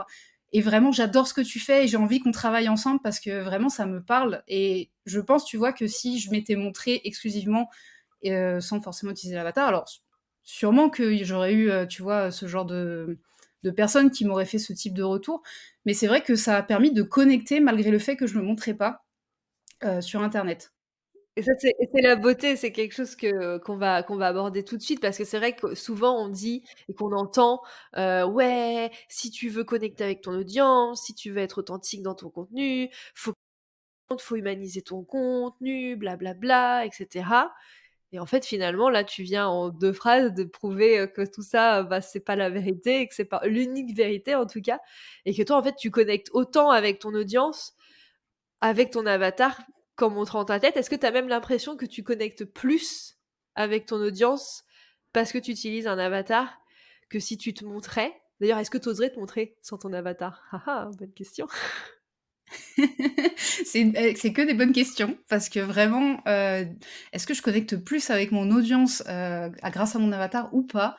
Et vraiment, j'adore ce que tu fais et j'ai envie qu'on travaille ensemble parce que vraiment, ça me parle. Et je pense, tu vois, que si je m'étais montrée exclusivement euh, sans forcément utiliser l'avatar, alors sûrement que j'aurais eu, tu vois, ce genre de, de personnes qui m'auraient fait ce type de retour. Mais c'est vrai que ça a permis de connecter malgré le fait que je ne me montrais pas euh, sur Internet. Et ça, c'est la beauté, c'est quelque chose que qu'on va qu'on va aborder tout de suite parce que c'est vrai que souvent on dit et qu'on entend euh, ouais si tu veux connecter avec ton audience, si tu veux être authentique dans ton contenu, faut faut humaniser ton contenu, blablabla, bla, bla, etc. Et en fait, finalement, là, tu viens en deux phrases de prouver que tout ça, bah, c'est pas la vérité, que c'est pas l'unique vérité en tout cas, et que toi, en fait, tu connectes autant avec ton audience, avec ton avatar, qu'en montrant ta tête. Est-ce que tu as même l'impression que tu connectes plus avec ton audience parce que tu utilises un avatar que si tu te montrais? D'ailleurs, est-ce que tu oserais te montrer sans ton avatar? Ah bonne question. [LAUGHS] [LAUGHS] Euh, c'est que des bonnes questions parce que vraiment, euh, est-ce que je connecte plus avec mon audience euh, grâce à mon avatar ou pas?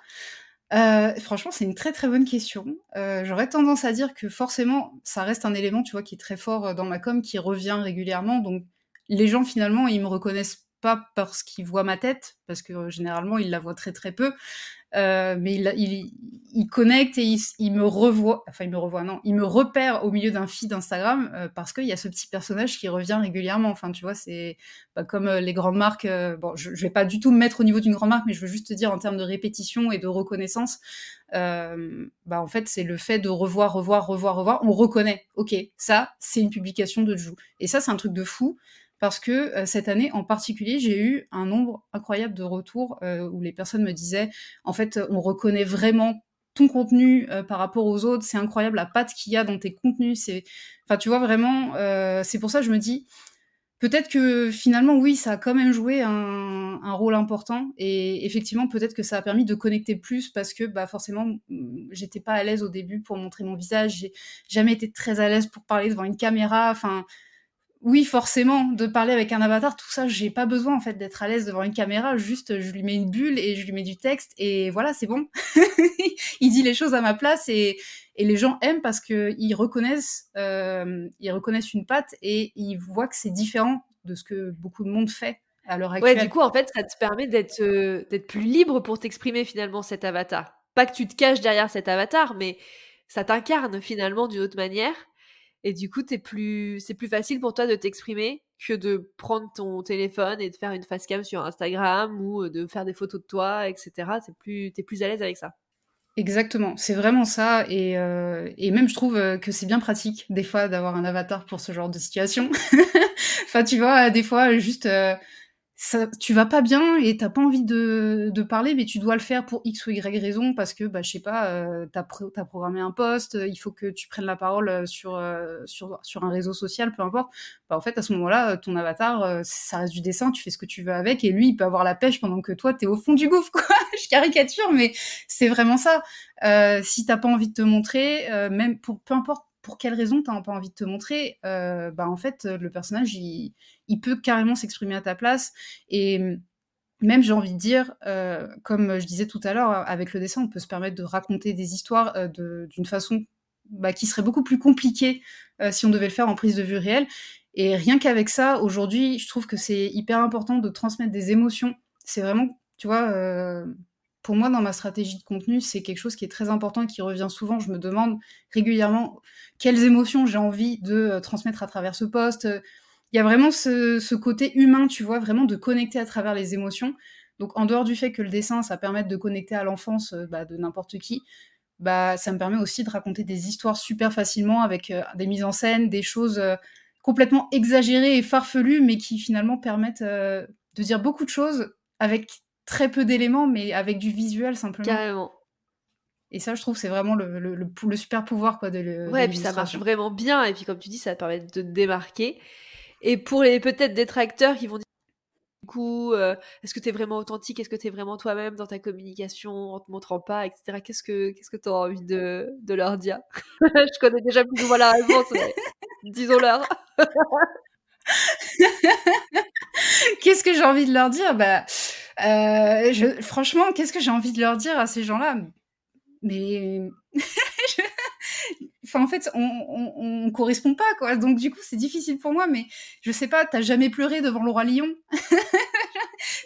Franchement, c'est une très très bonne question. J'aurais tendance à dire que forcément, ça reste un élément, tu vois, qui est très fort dans ma com, qui revient régulièrement. Donc, les gens finalement, ils me reconnaissent pas parce qu'il voit ma tête, parce que généralement il la voit très très peu, euh, mais il, il, il, connecte et il, il, me revoit, enfin il me revoit, non, il me repère au milieu d'un feed Instagram euh, parce qu'il y a ce petit personnage qui revient régulièrement. Enfin, tu vois, c'est bah, comme euh, les grandes marques. Euh, bon, je, je vais pas du tout me mettre au niveau d'une grande marque, mais je veux juste te dire en termes de répétition et de reconnaissance, euh, bah en fait c'est le fait de revoir, revoir, revoir, revoir. On reconnaît, ok, ça c'est une publication de Jou. Et ça c'est un truc de fou parce que euh, cette année en particulier, j'ai eu un nombre incroyable de retours euh, où les personnes me disaient, en fait, on reconnaît vraiment ton contenu euh, par rapport aux autres, c'est incroyable la patte qu'il y a dans tes contenus, enfin, tu vois vraiment, c'est pour ça que je me dis, peut-être que finalement, oui, ça a quand même joué un, un rôle important. Et effectivement, peut-être que ça a permis de connecter plus parce que, bah, forcément, j'étais pas à l'aise au début pour montrer mon visage, j'ai jamais été très à l'aise pour parler devant une caméra, enfin oui, forcément, de parler avec un avatar, tout ça, j'ai pas besoin en fait d'être à l'aise devant une caméra. Juste, je lui mets une bulle et je lui mets du texte et voilà, c'est bon. [LAUGHS] il dit les choses à ma place et, et les gens aiment parce que ils reconnaissent, euh, ils reconnaissent une patte et ils voient que c'est différent de ce que beaucoup de monde fait à l'heure actuelle. Ouais, du coup, en fait, ça te permet d'être euh, d'être plus libre pour t'exprimer finalement cet avatar. Pas que tu te caches derrière cet avatar, mais ça t'incarne finalement d'une autre manière. Et du coup, es plus, c'est plus facile pour toi de t'exprimer que de prendre ton téléphone et de faire une facecam sur Instagram ou de faire des photos de toi, etc. C'est plus, t'es plus à l'aise avec ça. Exactement, c'est vraiment ça. Et, euh, et même, je trouve que c'est bien pratique, des fois, d'avoir un avatar pour ce genre de situation. [LAUGHS] enfin, tu vois, des fois, juste. Euh, ça, tu vas pas bien et t'as pas envie de, de, parler, mais tu dois le faire pour X ou Y raison parce que, bah, je sais pas, euh, t'as as programmé un poste, il faut que tu prennes la parole sur, euh, sur, sur un réseau social, peu importe. Bah, en fait, à ce moment-là, ton avatar, euh, ça reste du dessin, tu fais ce que tu veux avec et lui, il peut avoir la pêche pendant que toi, t'es au fond du gouffre, quoi. [LAUGHS] je caricature, mais c'est vraiment ça. Euh, si t'as pas envie de te montrer, euh, même pour peu importe pour quelle raison t'as pas envie de te montrer, euh, bah en fait le personnage il, peut carrément s'exprimer à ta place et même j'ai envie de dire, euh, comme je disais tout à l'heure, avec le dessin on peut se permettre de raconter des histoires euh, d'une façon bah, qui serait beaucoup plus compliquée si on devait le faire en prise de vue réelle. Et rien qu'avec ça, aujourd'hui, je trouve que c'est hyper important de transmettre des émotions. C'est vraiment, tu vois, pour moi, dans ma stratégie de contenu, c'est quelque chose qui est très important et qui revient souvent. Je me demande régulièrement quelles émotions j'ai envie de euh, transmettre à travers ce poste. Il y a vraiment ce, côté humain, tu vois, vraiment de connecter à travers les émotions. Donc, en dehors du fait que le dessin, ça permet de connecter à l'enfance euh, bah, de n'importe qui, bah, ça me permet aussi de raconter des histoires super facilement avec euh, des mises en scène, des choses complètement exagérées et farfelues, mais qui finalement permettent de dire beaucoup de choses avec très peu d'éléments, mais avec du visuel simplement. Carrément. Et ça, je trouve, c'est vraiment le, le, le, le, super pouvoir quoi, de le, Ouais, et puis ça marche vraiment bien. Et puis, comme tu dis, ça te permet de te démarquer. Et pour les peut-être détracteurs qui vont dire du coup, euh, est-ce que tu es vraiment authentique? Est-ce que tu es vraiment toi-même dans ta communication en te montrant pas, etc. Qu'est-ce que qu'est-ce que tu as envie de, de leur dire? [LAUGHS] Je connais déjà plus ou moins la réponse, mais disons-leur. [LAUGHS] qu'est-ce que j'ai envie de leur dire? Bah, euh, Franchement, qu'est-ce que j'ai envie de leur dire à ces gens-là? Mais [LAUGHS] enfin en fait on, on, on, correspond pas quoi. Donc du coup c'est difficile pour moi mais je sais pas t'as jamais pleuré devant le roi lion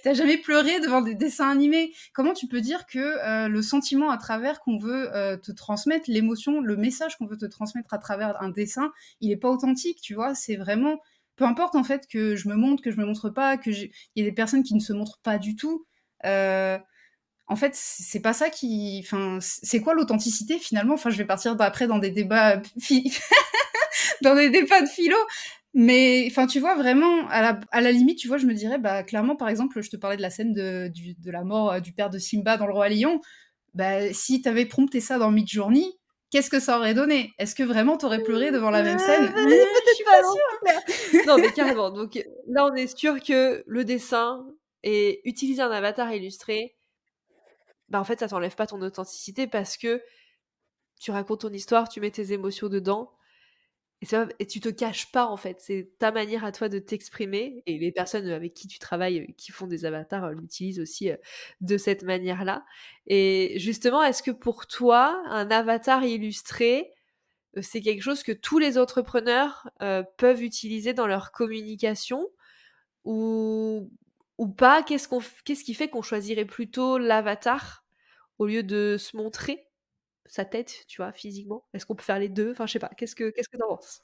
t'as jamais pleuré devant des dessins animés? Comment tu peux dire que euh, le sentiment à travers qu'on veut euh, te transmettre l'émotion le message qu'on veut te transmettre à travers un dessin il est pas authentique tu vois? C'est vraiment peu importe en fait que je me montre que je me montre pas que il y a des personnes qui ne se montrent pas du tout euh, en fait, c'est pas ça qui. Enfin, c'est quoi l'authenticité finalement? Enfin, je vais partir après dans des débats, [LAUGHS] dans des débats de philo. Mais enfin, tu vois vraiment à la, limite, tu vois, je me dirais, bah clairement, par exemple, je te parlais de la scène de, la mort du père de Simba dans le roi lion. Bah, si t'avais prompté ça dans Midjourney, qu'est-ce que ça aurait donné? Est-ce que vraiment t'aurais pleuré devant la même scène? euh, Je suis pas sûre. [LAUGHS] non, mais carrément. Donc là, on est sûr que le dessin et utiliser un avatar illustré, bah en fait ça t'enlève pas ton authenticité parce que tu racontes ton histoire, tu mets tes émotions dedans et, tu te caches pas en fait. C'est ta manière à toi de t'exprimer et les personnes avec qui tu travailles, qui font des avatars, l'utilisent aussi de cette manière-là. Et justement, est-ce que pour toi, un avatar illustré, c'est quelque chose que tous les entrepreneurs euh, peuvent utiliser dans leur communication ou pas? Qu'est-ce qui fait qu'on choisirait plutôt l'avatar au lieu de se montrer? Sa tête, tu vois, physiquement? Est-ce qu'on peut faire les deux? Enfin, je sais pas. Qu'est-ce que qu'est-ce que t'en penses?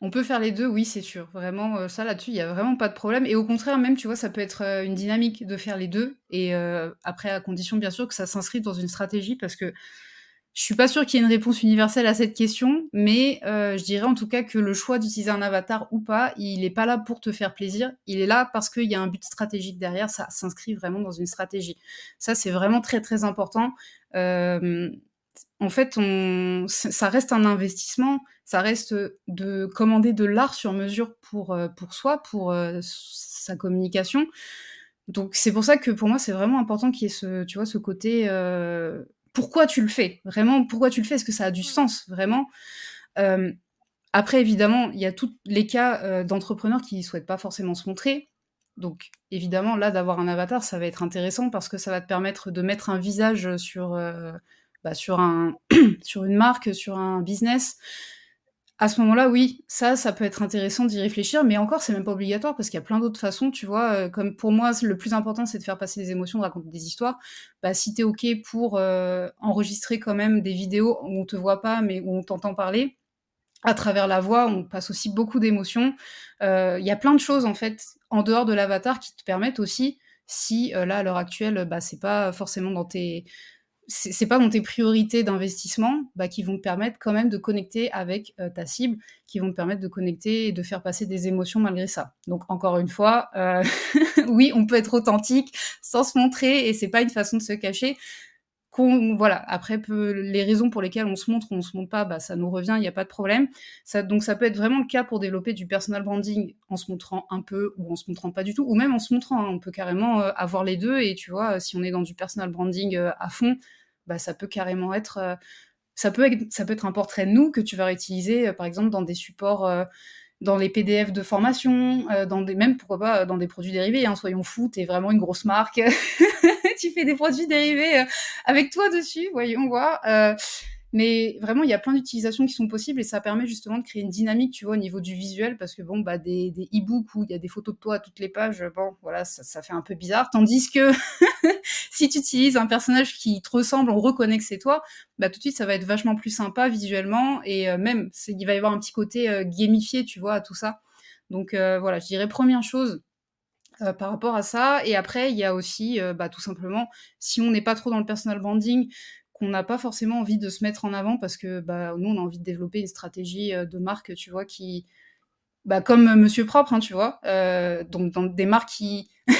On peut faire les deux, oui, c'est sûr. Vraiment, euh, ça là-dessus, il y a vraiment pas de problème. Et au contraire, même, tu vois, ça peut être euh, une dynamique de faire les deux. Et euh, après, à condition, bien sûr, que ça s'inscrive dans une stratégie, parce que je suis pas sûre qu'il y ait une réponse universelle à cette question, mais je dirais en tout cas que le choix d'utiliser un avatar ou pas, il n'est pas là pour te faire plaisir. Il est là parce qu'il y a un but stratégique derrière. Ça s'inscrit vraiment dans une stratégie. Ça, c'est vraiment très très important en fait, on, ça reste un investissement, ça reste de commander de l'art sur mesure pour, euh, pour soi, pour euh, sa communication. Donc c'est pour ça que pour moi c'est vraiment important qu'il y ait ce, tu vois, ce côté euh, pourquoi tu le fais, vraiment pourquoi tu le fais, est-ce que ça a du sens vraiment? après évidemment il y a tous les cas d'entrepreneurs qui ne souhaitent pas forcément se montrer. Donc évidemment là d'avoir un avatar ça va être intéressant parce que ça va te permettre de mettre un visage sur bah, sur, un, [CLEARS THROAT] sur une marque, sur un business, à ce moment-là, oui, ça, ça peut être intéressant d'y réfléchir, mais encore, c'est même pas obligatoire parce qu'il y a plein d'autres façons, tu vois. Euh, comme pour moi, le plus important, c'est de faire passer des émotions, de raconter des histoires. Bah, si t'es ok pour euh, enregistrer quand même des vidéos où on te voit pas, mais où on t'entend parler, à travers la voix, on passe aussi beaucoup d'émotions. Euh, il y a plein de choses en fait en dehors de l'avatar qui te permettent aussi, si là à l'heure actuelle, bah, c'est pas forcément dans tes c'est pas dans tes priorités d'investissement bah, qui vont te permettre quand même de connecter avec euh, ta cible, qui vont te permettre de connecter et de faire passer des émotions malgré ça. Donc encore une fois, euh, [LAUGHS] oui, on peut être authentique sans se montrer et c'est pas une façon de se cacher. Voilà, après les raisons pour lesquelles on se montre ou on se montre pas, bah, ça nous revient, il n'y a pas de problème. Donc ça peut être vraiment le cas pour développer du personal branding en se montrant un peu ou en se montrant pas du tout, ou même en se montrant. Hein. On peut carrément euh, avoir les deux et tu vois, si on est dans du personal branding à fond, bah, ça peut carrément être, euh, ça peut être, ça peut être un portrait de nous que tu vas réutiliser, euh, par exemple, dans des supports, euh, dans les PDF de formation, dans des, même pourquoi pas dans des produits dérivés. Hein, soyons fous, t'es vraiment une grosse marque, [LAUGHS] tu fais des produits dérivés avec toi dessus, voyons voir. Mais vraiment, il y a plein d'utilisations qui sont possibles et ça permet justement de créer une dynamique, tu vois, au niveau du visuel, parce que bon, bah, des, des e-books où il y a des photos de toi à toutes les pages, bon, voilà, ça, fait un peu bizarre. Tandis que [LAUGHS] si tu utilises un personnage qui te ressemble, on reconnaît que c'est toi, bah, tout de suite, ça va être vachement plus sympa visuellement et euh, même, il va y avoir un petit côté euh, gamifié, tu vois, à tout ça. Donc euh, voilà, je dirais première chose, par rapport à ça. Et après, il y a aussi, bah, tout simplement, si on n'est pas trop dans le personal branding, qu'on n'a pas forcément envie de se mettre en avant parce que bah, nous, on a envie de développer une stratégie euh, de marque, tu vois, qui. Bah, comme euh, Monsieur Propre, hein, tu vois. Euh, donc, dans des marques qui. [LAUGHS]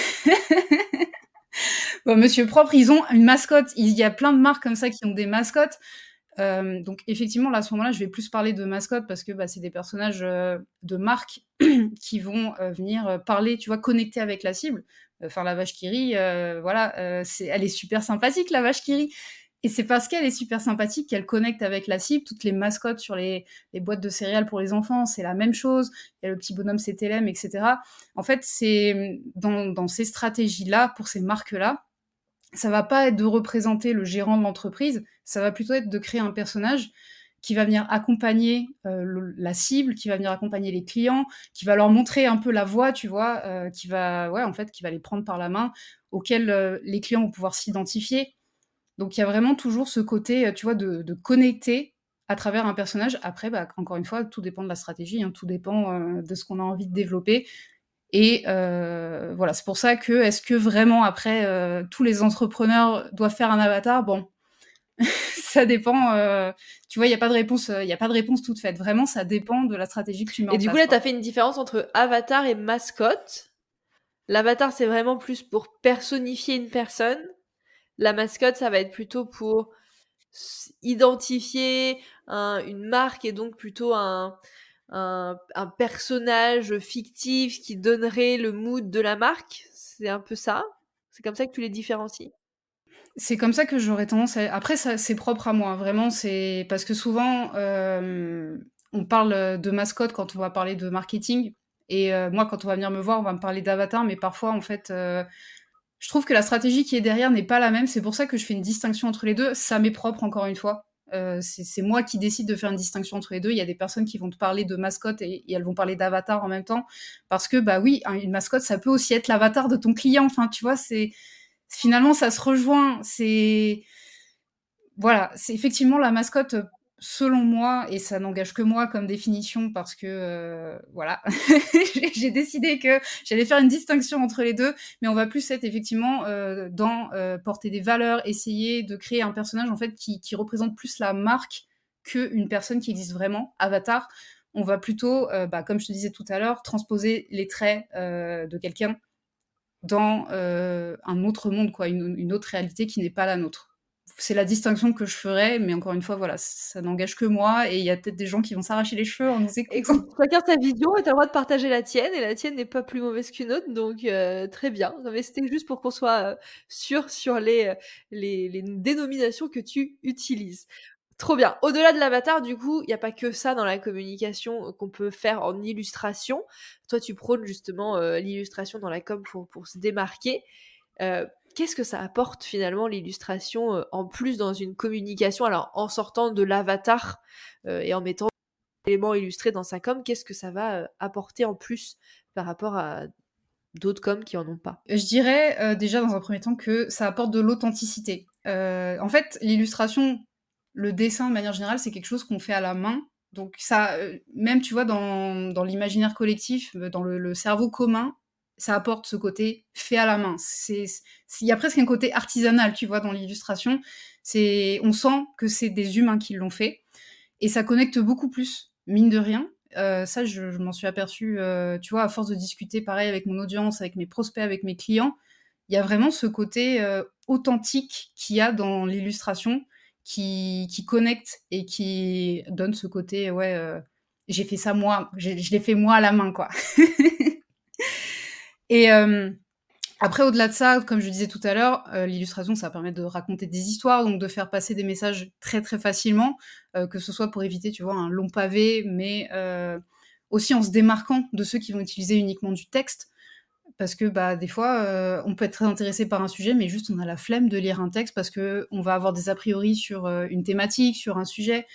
Monsieur Propre, ils ont une mascotte. Il y a plein de marques comme ça qui ont des mascottes. donc effectivement, là, à ce moment-là, je vais plus parler de mascottes parce que bah, c'est des personnages de marque [CLEARS THROAT] qui vont venir parler, tu vois, connecter avec la cible. Enfin, la vache qui rit, voilà, c'est, elle est super sympathique, la vache qui rit. Et c'est parce qu'elle est super sympathique qu'elle connecte avec la cible. Toutes les mascottes sur les, boîtes de céréales pour les enfants, c'est la même chose. Il y a le petit bonhomme CTLM, etc. En fait, c'est dans, ces stratégies-là, pour ces marques-là, ça va pas être de représenter le gérant de l'entreprise, ça va plutôt être de créer un personnage qui va venir accompagner euh, la cible, qui va venir accompagner les clients, qui va leur montrer un peu la voie, tu vois, euh, qui va, ouais, en fait, qui va les prendre par la main, auquel euh, les clients vont pouvoir s'identifier. Donc il y a vraiment toujours ce côté, euh, tu vois, de, connecter à travers un personnage. Après, bah, encore une fois, tout dépend de la stratégie, hein, tout dépend euh, de ce qu'on a envie de développer. Et euh, voilà, c'est pour ça que, est-ce que vraiment après, tous les entrepreneurs doivent faire un avatar? Bon, [LAUGHS] ça dépend. tu vois, il n'y a pas de réponse, il a pas de réponse toute faite. Vraiment, ça dépend de la stratégie que tu mets et du coup, là, tu as fait une différence entre avatar et mascotte. L'avatar, c'est vraiment plus pour personnifier une personne. La mascotte, ça va être plutôt pour identifier une marque et donc plutôt un, personnage fictif qui donnerait le mood de la marque. C'est un peu ça? C'est comme ça que tu les différencies? C'est comme ça que j'aurais tendance à... Après, c'est propre à moi, vraiment, c'est... Parce que souvent, euh, on parle de mascotte quand on va parler de marketing, et euh, moi, quand on va venir me voir, on va me parler d'avatar, mais parfois, en fait, euh, je trouve que la stratégie qui est derrière n'est pas la même. C'est pour ça que je fais une distinction entre les deux. Ça m'est propre, encore une fois. c'est moi qui décide de faire une distinction entre les deux. Il y a des personnes qui vont te parler de mascotte et, elles vont parler d'avatar en même temps. Parce que, bah oui, une mascotte, ça peut aussi être l'avatar de ton client. Enfin, tu vois, c'est finalement, ça se rejoint. C'est. Voilà, c'est effectivement la mascotte selon moi, et ça n'engage que moi comme définition parce que euh, voilà, [LAUGHS] j'ai décidé que j'allais faire une distinction entre les deux, mais on va plus être effectivement euh, dans euh, porter des valeurs, essayer de créer un personnage en fait qui, représente plus la marque qu'une personne qui existe vraiment. Avatar, on va plutôt, bah, comme je te disais tout à l'heure, transposer les traits de quelqu'un dans un autre monde, quoi, une autre réalité qui n'est pas la nôtre c'est la distinction que je ferais, mais encore une fois, voilà, ça n'engage que moi, et il y a peut-être des gens qui vont s'arracher les cheveux en nous écoutant. Chacun sa vision, et tu as le droit de partager la tienne, et la tienne n'est pas plus mauvaise qu'une autre, donc euh, très bien. Mais c'était juste pour qu'on soit euh, sûr sur les, euh, les, les, dénominations que tu utilises. Trop bien. Au-delà de l'avatar, du coup, il n'y a pas que ça dans la communication qu'on peut faire en illustration. Toi, tu prônes justement l'illustration dans la com pour, pour se démarquer qu'est-ce que ça apporte finalement l'illustration euh, en plus dans une communication? Alors en sortant de l'avatar euh, et en mettant des éléments illustrés dans sa com, qu'est-ce que ça va euh, apporter en plus par rapport à d'autres coms qui en ont pas? Je dirais déjà dans un premier temps que ça apporte de l'authenticité. en fait, l'illustration, le dessin de manière générale, c'est quelque chose qu'on fait à la main. Donc ça, même tu vois, dans, dans l'imaginaire collectif, dans le cerveau commun, ça apporte ce côté fait à la main. Il y a presque un côté artisanal, tu vois, dans l'illustration. On sent que c'est des humains qui l'ont fait, et ça connecte beaucoup plus, mine de rien. Euh, ça, je, m'en suis aperçue, euh, tu vois, à force de discuter, pareil, avec mon audience, avec mes prospects, avec mes clients. Il y a vraiment ce côté euh, authentique qu'il y a dans l'illustration, qui, connecte et qui donne ce côté, ouais, j'ai fait ça moi, je l'ai fait moi à la main, quoi. [LAUGHS] Et euh, après, au-delà de ça, comme je disais tout à l'heure, euh, l'illustration, ça permet de raconter des histoires, donc de faire passer des messages très très facilement, euh, que ce soit pour éviter, tu vois, un long pavé, mais aussi en se démarquant de ceux qui vont utiliser uniquement du texte. Parce que bah, des fois, on peut être très intéressé par un sujet, mais juste on a la flemme de lire un texte parce qu'on va avoir des a priori sur une thématique, sur un sujet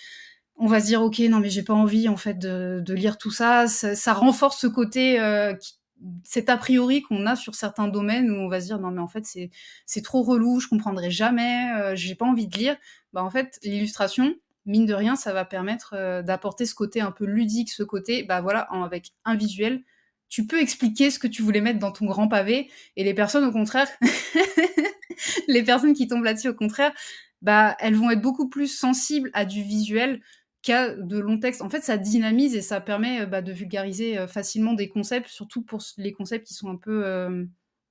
on va se dire ok non mais j'ai pas envie en fait de, lire tout ça. ça. renforce ce côté qui, cet a priori qu'on a sur certains domaines où on va se dire non mais en fait c'est c'est trop relou, je comprendrai jamais, euh, j'ai pas envie de lire. Bah en fait l'illustration mine de rien ça va permettre euh, d'apporter ce côté un peu ludique, ce côté bah voilà avec un visuel tu peux expliquer ce que tu voulais mettre dans ton grand pavé et les personnes au contraire [LAUGHS] les personnes qui tombent là-dessus au contraire bah elles vont être beaucoup plus sensibles à du visuel qu'à de longs textes. En fait, ça dynamise et ça permet euh, bah, de vulgariser euh, facilement des concepts, surtout pour les concepts qui sont un peu, euh,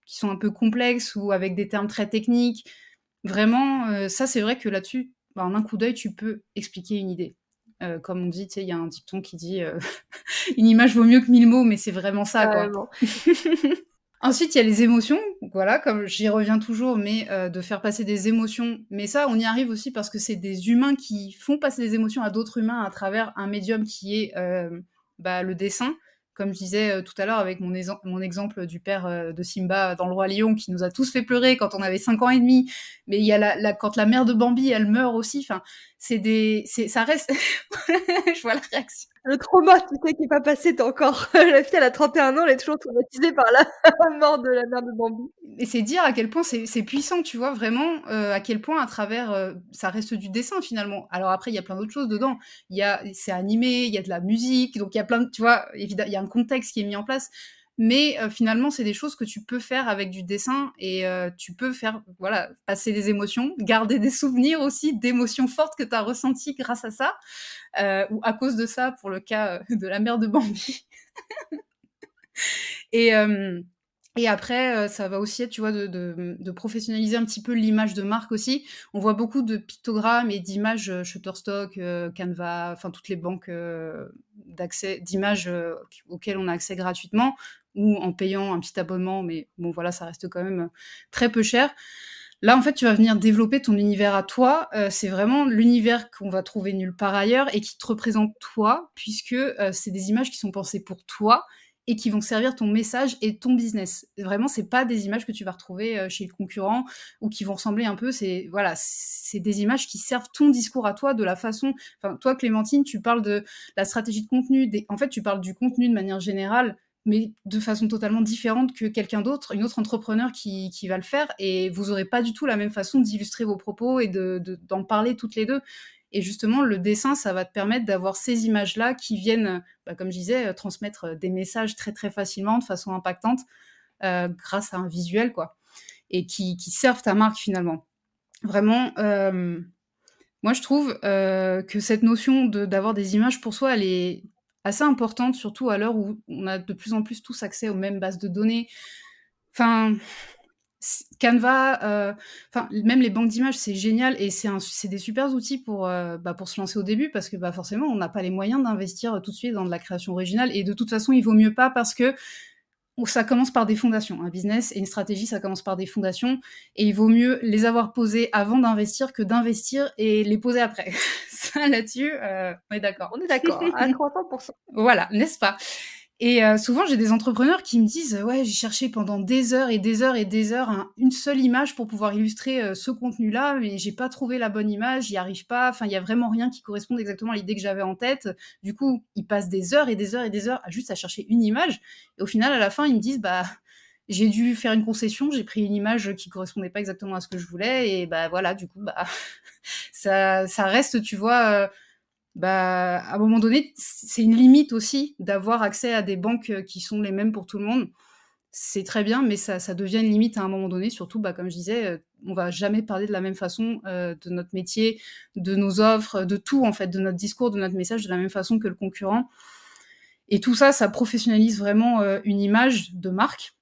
qui sont un peu complexes ou avec des termes très techniques. Vraiment, ça, c'est vrai que là-dessus, bah, en un coup d'œil, tu peux expliquer une idée. comme on dit, il y a un dicton qui dit [LAUGHS] une image vaut mieux que mille mots, mais c'est vraiment ça. [LAUGHS] Ensuite, il y a les émotions. Voilà, comme j'y reviens toujours, mais euh, de faire passer des émotions. Mais ça, on y arrive aussi parce que c'est des humains qui font passer des émotions à d'autres humains à travers un médium qui est euh, bah, le dessin comme je disais euh, tout à l'heure avec mon, exemple du père euh, de Simba dans Le Roi Lion qui nous a tous fait pleurer quand on avait 5 ans et demi, mais il y a la, quand la mère de Bambi elle meurt aussi, enfin c'est des, ça reste, [LAUGHS] je vois la réaction. Le trauma, tu sais, qui n'est pas passé encore. [LAUGHS] la fille, elle a 31 ans, elle est toujours traumatisée par la [LAUGHS] mort de la mère de Bambi. Et c'est dire à quel point c'est puissant, tu vois, vraiment, euh, à quel point à travers, ça reste du dessin finalement. Alors après, il y a plein d'autres choses dedans. C'est animé, il y a de la musique, donc il y a plein de, tu vois, il y a un contexte qui est mis en place. Mais euh, finalement, c'est des choses que tu peux faire avec du dessin et euh, tu peux faire, voilà, passer des émotions, garder des souvenirs aussi d'émotions fortes que tu as ressenties grâce à ça, euh, ou à cause de ça, pour le cas de la mère de Bambi. [LAUGHS] et, et après, ça va aussi être, tu vois, de, de, professionnaliser un petit peu l'image de marque aussi. On voit beaucoup de pictogrammes et d'images Shutterstock, Canva, enfin toutes les banques d'accès, d'images auxquelles on a accès gratuitement ou en payant un petit abonnement, mais bon, voilà, ça reste quand même très peu cher. Là, en fait, tu vas venir développer ton univers à toi. c'est vraiment l'univers qu'on va trouver nulle part ailleurs et qui te représente toi, puisque c'est des images qui sont pensées pour toi et qui vont servir ton message et ton business. Vraiment, c'est pas des images que tu vas retrouver euh, chez le concurrent ou qui vont ressembler un peu. C'est voilà, c'est des images qui servent ton discours à toi de la façon. Toi, Clémentine, tu parles de la stratégie de contenu. En fait, tu parles du contenu de manière générale mais de façon totalement différente que quelqu'un d'autre, une autre entrepreneur qui, qui, va le faire, et vous n'aurez pas du tout la même façon d'illustrer vos propos et d'en de, d'en parler toutes les deux. Et justement, le dessin, ça va te permettre d'avoir ces images-là qui viennent, bah, comme je disais, euh, transmettre euh, des messages très très facilement, de façon impactante, euh, grâce à un visuel, quoi. Et qui, servent ta marque finalement. Vraiment, moi je trouve que cette notion d'avoir des images pour soi, elle est assez importante, surtout à l'heure où on a de plus en plus tous accès aux mêmes bases de données. Enfin, Canva, euh, enfin même les banques d'images, c'est génial et c'est des super outils pour, euh, bah, pour se lancer au début parce que bah, forcément on n'a pas les moyens d'investir tout de suite dans de la création originale et de toute façon il vaut mieux pas parce que ça commence par des fondations. Un business et une stratégie, ça commence par des fondations et il vaut mieux les avoir posées avant d'investir que d'investir et les poser après. [LAUGHS] ça là-dessus, euh, on est d'accord. On est d'accord, à [LAUGHS] 300%. voilà, n'est-ce pas? Et euh, souvent, j'ai des entrepreneurs qui me disent Ouais, j'ai cherché pendant des heures et des heures et des heures hein, une seule image pour pouvoir illustrer euh, ce contenu-là, mais j'ai pas trouvé la bonne image, j'y arrive pas. Enfin, il y a vraiment rien qui corresponde exactement à l'idée que j'avais en tête. Du coup, ils passent des heures et des heures et des heures à juste à chercher une image. Et au final, à la fin, ils me disent Bah, j'ai dû faire une concession, j'ai pris une image qui correspondait pas exactement à ce que je voulais. Et bah voilà, du coup, bah, [LAUGHS] ça, ça reste, tu vois. Euh, bah, à un moment donné, c'est une limite aussi d'avoir accès à des banques euh, qui sont les mêmes pour tout le monde. C'est très bien, mais ça, ça, devient une limite à un moment donné. Surtout, bah, comme je disais, euh, on va jamais parler de la même façon de notre métier, de nos offres, de tout en fait, de notre discours, de notre message, de la même façon que le concurrent. Et tout ça, ça professionnalise vraiment une image de marque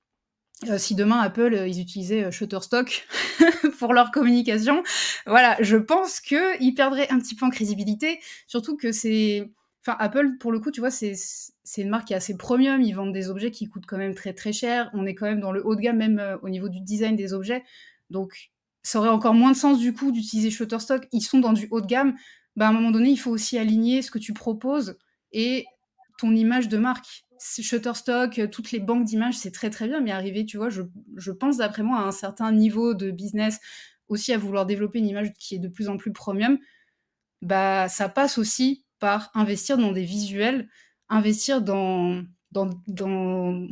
euh, si demain Apple euh, ils utilisaient euh, Shutterstock [LAUGHS] pour leur communication, voilà, je pense que ils perdraient un petit peu en crédibilité, surtout que c'est enfin Apple pour le coup, tu vois, c'est c'est une marque qui est assez premium, ils vendent des objets qui coûtent quand même très très cher, on est quand même dans le haut de gamme même au niveau du design des objets. Donc ça aurait encore moins de sens du coup d'utiliser Shutterstock, ils sont dans du haut de gamme. Bah, à un moment donné, il faut aussi aligner ce que tu proposes et ton image de marque. Shutterstock, euh, toutes les banques d'images, c'est très très bien, mais arriver, tu vois, je, je pense d'après moi à un certain niveau de business, aussi à vouloir développer une image qui est de plus en plus premium, bah ça passe aussi par investir dans des visuels, investir dans, dans, dans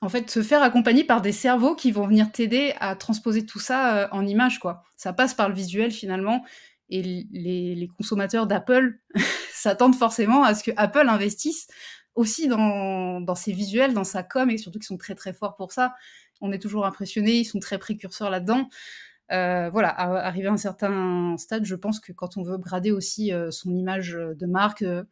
en fait, se faire accompagner par des cerveaux qui vont venir t'aider à transposer tout ça euh, en images, quoi. Ça passe par le visuel finalement, et les, consommateurs d'Apple [LAUGHS] s'attendent forcément à ce que Apple investisse aussi dans, ses visuels, dans sa com, et surtout qu'ils sont très très forts pour ça. On est toujours impressionné, ils sont très précurseurs là-dedans. Euh, voilà, à, arriver à un certain stade, je pense que quand on veut upgrader aussi euh, son image de marque, euh,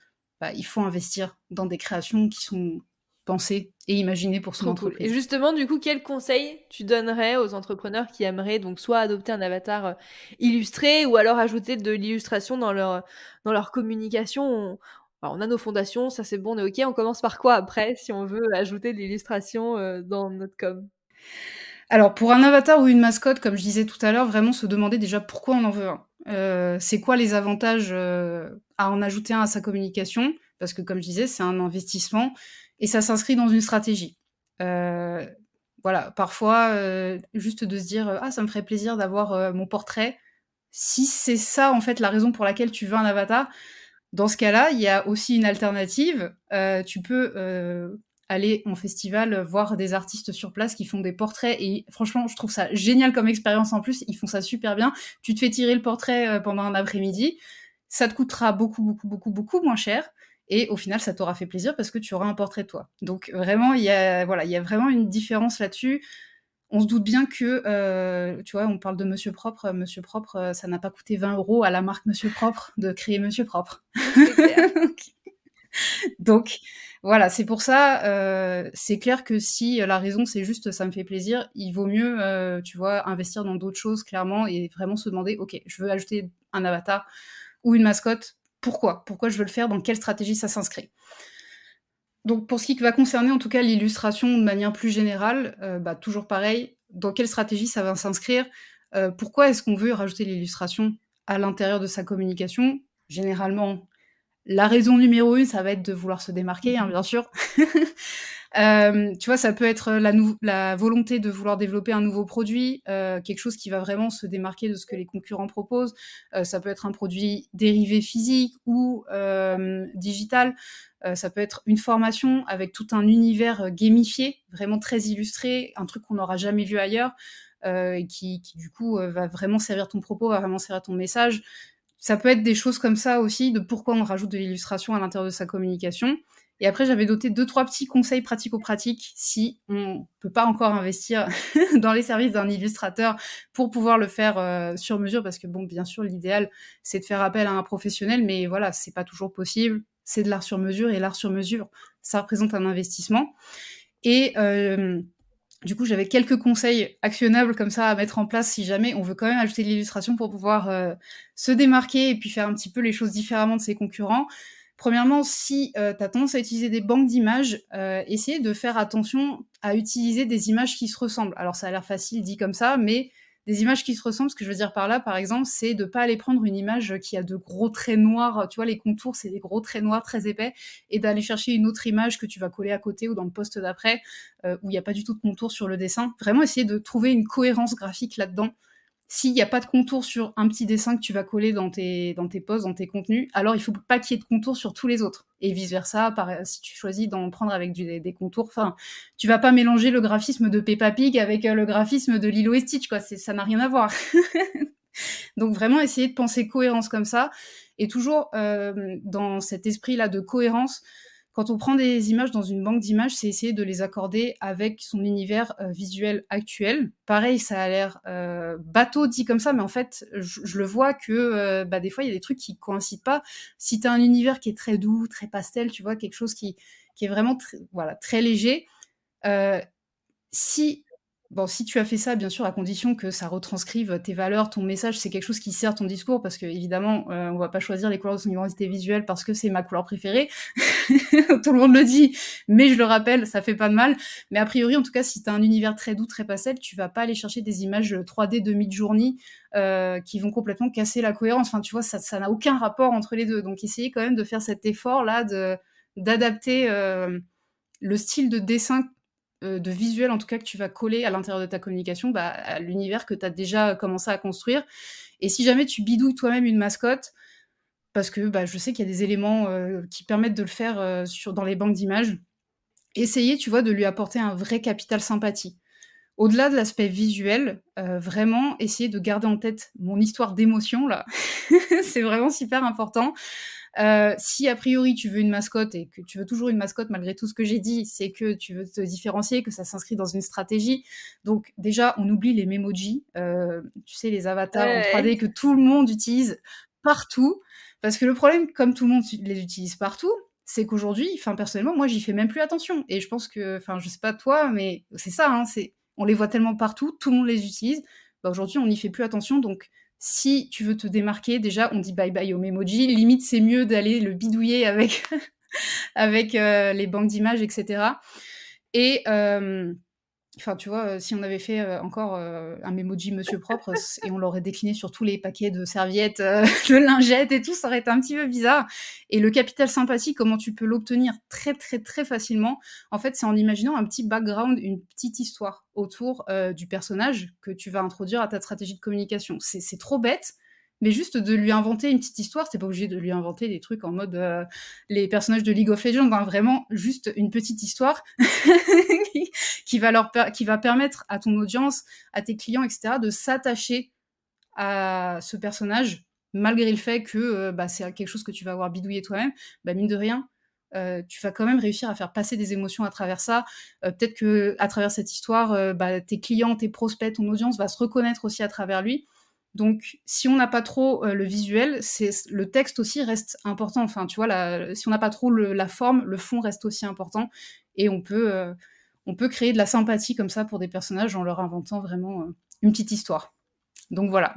bah, il faut investir dans des créations qui sont pensées et imaginées pour son entreprise. Et justement, du coup, quel conseil tu donnerais aux entrepreneurs qui aimeraient donc soit adopter un avatar illustré ou alors ajouter de l'illustration dans leur, dans leur communication? On a nos fondations, ça c'est bon, on est ok. On commence par quoi après si on veut ajouter de l'illustration euh, dans notre com? Alors pour un avatar ou une mascotte, comme je disais tout à l'heure, vraiment se demander déjà pourquoi on en veut un. Euh, c'est quoi les avantages euh, à en ajouter un à sa communication? Parce que comme je disais, c'est un investissement et ça s'inscrit dans une stratégie. voilà, parfois juste de se dire ah ça me ferait plaisir d'avoir mon portrait. Si c'est ça en fait la raison pour laquelle tu veux un avatar, dans ce cas-là, il y a aussi une alternative. Euh, tu peux euh, aller en festival voir des artistes sur place qui font des portraits et franchement, je trouve ça génial comme expérience en plus. Ils font ça super bien. Tu te fais tirer le portrait euh, pendant un après-midi. Ça te coûtera beaucoup, beaucoup, beaucoup, beaucoup moins cher. Et au final, ça t'aura fait plaisir parce que tu auras un portrait de toi. Donc vraiment, il y a, voilà, il y a vraiment une différence là-dessus on se doute bien que, euh, tu vois, on parle de Monsieur Propre. Monsieur Propre, euh, ça n'a pas coûté 20 euros à la marque Monsieur Propre de créer Monsieur Propre. [LAUGHS] Donc, voilà, c'est pour ça, euh, c'est clair que si la raison c'est juste ça me fait plaisir, il vaut mieux, tu vois, investir dans d'autres choses clairement et vraiment se demander, ok, je veux ajouter un avatar ou une mascotte, pourquoi Pourquoi je veux le faire Dans quelle stratégie ça s'inscrit donc pour ce qui va concerner en tout cas l'illustration de manière plus générale, euh, bah, toujours pareil, dans quelle stratégie ça va s'inscrire euh, Pourquoi est-ce qu'on veut rajouter l'illustration à l'intérieur de sa communication? Généralement, la raison numéro une, ça va être de vouloir se démarquer, hein, bien sûr. [LAUGHS] Euh, tu vois, ça peut être la, volonté de vouloir développer un nouveau produit, euh, quelque chose qui va vraiment se démarquer de ce que les concurrents proposent. Euh, ça peut être un produit dérivé physique ou digital. ça peut être une formation avec tout un univers gamifié, vraiment très illustré, un truc qu'on n'aura jamais vu ailleurs. et qui, qui, du coup va vraiment servir ton propos, va vraiment servir ton message. Ça peut être des choses comme ça aussi, de pourquoi on rajoute de l'illustration à l'intérieur de sa communication. Et après, j'avais doté deux, trois petits conseils pratico-pratiques si on peut pas encore investir [LAUGHS] dans les services d'un illustrateur pour pouvoir le faire euh, sur mesure, parce que bon, bien sûr, l'idéal, c'est de faire appel à un professionnel, mais voilà, c'est pas toujours possible. C'est de l'art sur mesure, et l'art sur mesure, ça représente un investissement. Et euh, du coup, j'avais quelques conseils actionnables comme ça à mettre en place si jamais on veut quand même ajouter de l'illustration pour pouvoir euh, se démarquer et puis faire un petit peu les choses différemment de ses concurrents. Premièrement, si euh, tu as tendance à utiliser des banques d'images, euh, de faire attention à utiliser des images qui se ressemblent. Alors ça a l'air facile dit comme ça, mais des images qui se ressemblent, ce que je veux dire par là, par exemple, c'est de pas aller prendre une image qui a de gros traits noirs, tu vois, les contours, c'est des gros traits noirs très épais, et d'aller chercher une autre image que tu vas coller à côté ou dans le poste d'après, euh, où il n'y a pas du tout de contour sur le dessin. Vraiment essayer de trouver une cohérence graphique là-dedans. S'il n'y a pas de contour sur un petit dessin que tu vas coller dans tes, dans tes posts, dans tes contenus, alors il faut pas qu'il y ait de contour sur tous les autres. Et vice-versa, si tu choisis d'en prendre avec des, contours, enfin, tu vas pas mélanger le graphisme de Peppa Pig avec euh, le graphisme de Lilo et Stitch, quoi. Ça n'a rien à voir. [LAUGHS] Donc vraiment essayer de penser cohérence comme ça, et toujours euh, dans cet esprit-là de cohérence, quand on prend des images dans une banque d'images, c'est essayer de les accorder avec son univers euh, visuel actuel. Pareil, ça a l'air euh, bateau dit comme ça, mais en fait, je, le vois que euh, bah, des fois, il y a des trucs qui coïncident pas. Si tu as un univers qui est très doux, très pastel, tu vois, quelque chose qui, qui est vraiment voilà, très léger, si Bon, si tu as fait ça, bien sûr, à condition que ça retranscrive tes valeurs, ton message, c'est quelque chose qui sert ton discours, parce que évidemment, euh, on va pas choisir les couleurs de son identité visuelle parce que c'est ma couleur préférée. [LAUGHS] tout le monde le dit, mais je le rappelle, ça fait pas de mal. Mais a priori, en tout cas, si tu as un univers très doux, très pastel, tu vas pas aller chercher des images 3D de mid-journée euh, qui vont complètement casser la cohérence. Enfin, tu vois, ça n'a aucun rapport entre les deux. Donc, essayez quand même de faire cet effort-là d'adapter euh, le style de dessin euh, de visuel en tout cas que tu vas coller à l'intérieur de ta communication bah, à l'univers que tu as déjà commencé à construire. Et si jamais tu bidouilles toi-même une mascotte, parce que bah, je sais qu'il y a des éléments euh, qui permettent de le faire euh, sur, dans les banques d'images, essayez, tu vois, de lui apporter un vrai capital sympathie. Au-delà de l'aspect visuel, vraiment essayer de garder en tête mon histoire d'émotion là. [LAUGHS] c'est vraiment super important. Euh, si a priori tu veux une mascotte et que tu veux toujours une mascotte malgré tout ce que j'ai dit, c'est que tu veux te différencier, que ça s'inscrit dans une stratégie. Donc déjà, on oublie les memojis, euh, tu sais, les avatars en 3D que tout le monde utilise partout. Parce que le problème, comme tout le monde les utilise partout, c'est qu'aujourd'hui, enfin personnellement, moi j'y fais même plus attention. Et je pense que, enfin je sais pas toi, mais c'est ça, hein, c'est on les voit tellement partout, tout le monde les utilise. Bah, aujourd'hui, on n'y fait plus attention, donc si tu veux te démarquer, déjà, on dit bye bye au Memoji. Limite, c'est mieux d'aller le bidouiller avec, [LAUGHS] avec euh, les banques d'images, etc. Et, enfin, tu vois, si on avait fait euh, encore un Memoji Monsieur Propre [LAUGHS] et on l'aurait décliné sur tous les paquets de serviettes, [LAUGHS] de lingettes et tout, ça aurait été un petit peu bizarre. Et le capital sympathie, comment tu peux l'obtenir très, très, très facilement? En fait, c'est en imaginant un petit background, une petite histoire autour euh, du personnage que tu vas introduire à ta stratégie de communication. C'est trop bête, mais juste de lui inventer une petite histoire, c'est pas obligé de lui inventer des trucs en mode euh, les personnages de League of Legends, hein, vraiment juste une petite histoire [LAUGHS] qui, va leur permettre à ton audience, à tes clients, etc., de s'attacher à ce personnage malgré le fait que euh, bah, c'est quelque chose que tu vas avoir bidouillé toi-même, bah, mine de rien, euh, tu vas quand même réussir à faire passer des émotions à travers ça. Euh, peut-être que à travers cette histoire, bah, tes clients, tes prospects, ton audience va se reconnaître aussi à travers lui. Donc, si on n'a pas trop le visuel, c'est le texte aussi reste important. Enfin, tu vois, si on n'a pas trop la forme, le fond reste aussi important. Et on peut, on peut créer de la sympathie comme ça pour des personnages en leur inventant vraiment une petite histoire. Donc voilà,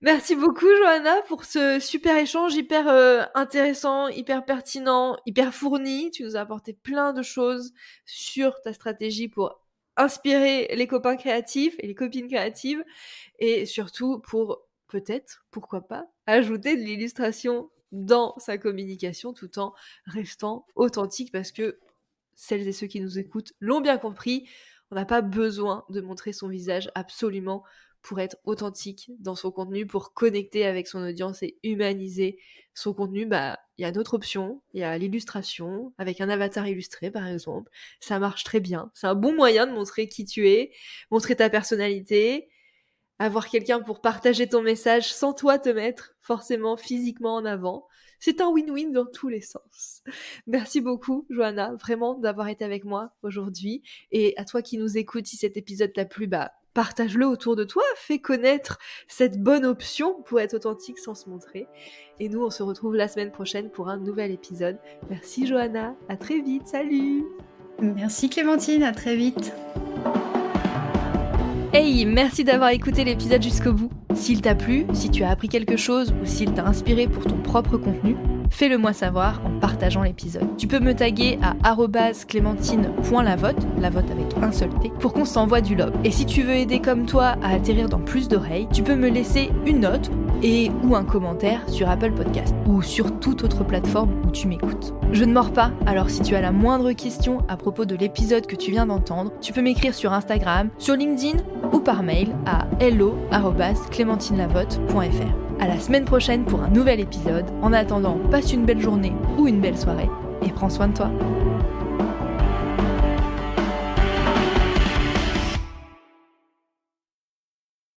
Merci beaucoup Johanna pour ce super échange hyper euh, intéressant, hyper pertinent, hyper fourni. Tu nous as apporté plein de choses sur ta stratégie pour inspirer les copains créatifs et les copines créatives et surtout pour peut-être, pourquoi pas, ajouter de l'illustration dans sa communication tout en restant authentique parce que celles et ceux qui nous écoutent l'ont bien compris, on n'a pas besoin de montrer son visage absolument pour être authentique dans son contenu, pour connecter avec son audience et humaniser son contenu, bah il y a d'autres options, il y a l'illustration avec un avatar illustré par exemple, ça marche très bien, c'est un bon moyen de montrer qui tu es, montrer ta personnalité, avoir quelqu'un pour partager ton message sans toi te mettre forcément physiquement en avant. C'est un win-win dans tous les sens. Merci beaucoup, Johanna, vraiment d'avoir été avec moi aujourd'hui. Et à toi qui nous écoutes, si cet épisode t'a plu, bah, partage-le autour de toi, fais connaître cette bonne option pour être authentique sans se montrer. Et nous, on se retrouve la semaine prochaine pour un nouvel épisode. Merci Johanna, à très vite, salut Merci Clémentine, à très vite Hey, merci d'avoir écouté l'épisode jusqu'au bout. S'il t'a plu, si tu as appris quelque chose ou s'il t'a inspiré pour ton propre contenu, fais-le moi savoir en partageant l'épisode. Tu peux me taguer à clémentine.lavote, la vote avec un seul T, pour qu'on s'envoie du love. Et si tu veux aider comme toi à atterrir dans plus d'oreilles, tu peux me laisser une note et ou un commentaire sur Apple Podcast ou sur toute autre plateforme où tu m'écoutes. Je ne mords pas, alors si tu as la moindre question à propos de l'épisode que tu viens d'entendre, tu peux m'écrire sur Instagram, sur LinkedIn ou par mail à hello@clémentinelavote.fr. À la semaine prochaine pour un nouvel épisode. En attendant, passe une belle journée ou une belle soirée et prends soin de toi.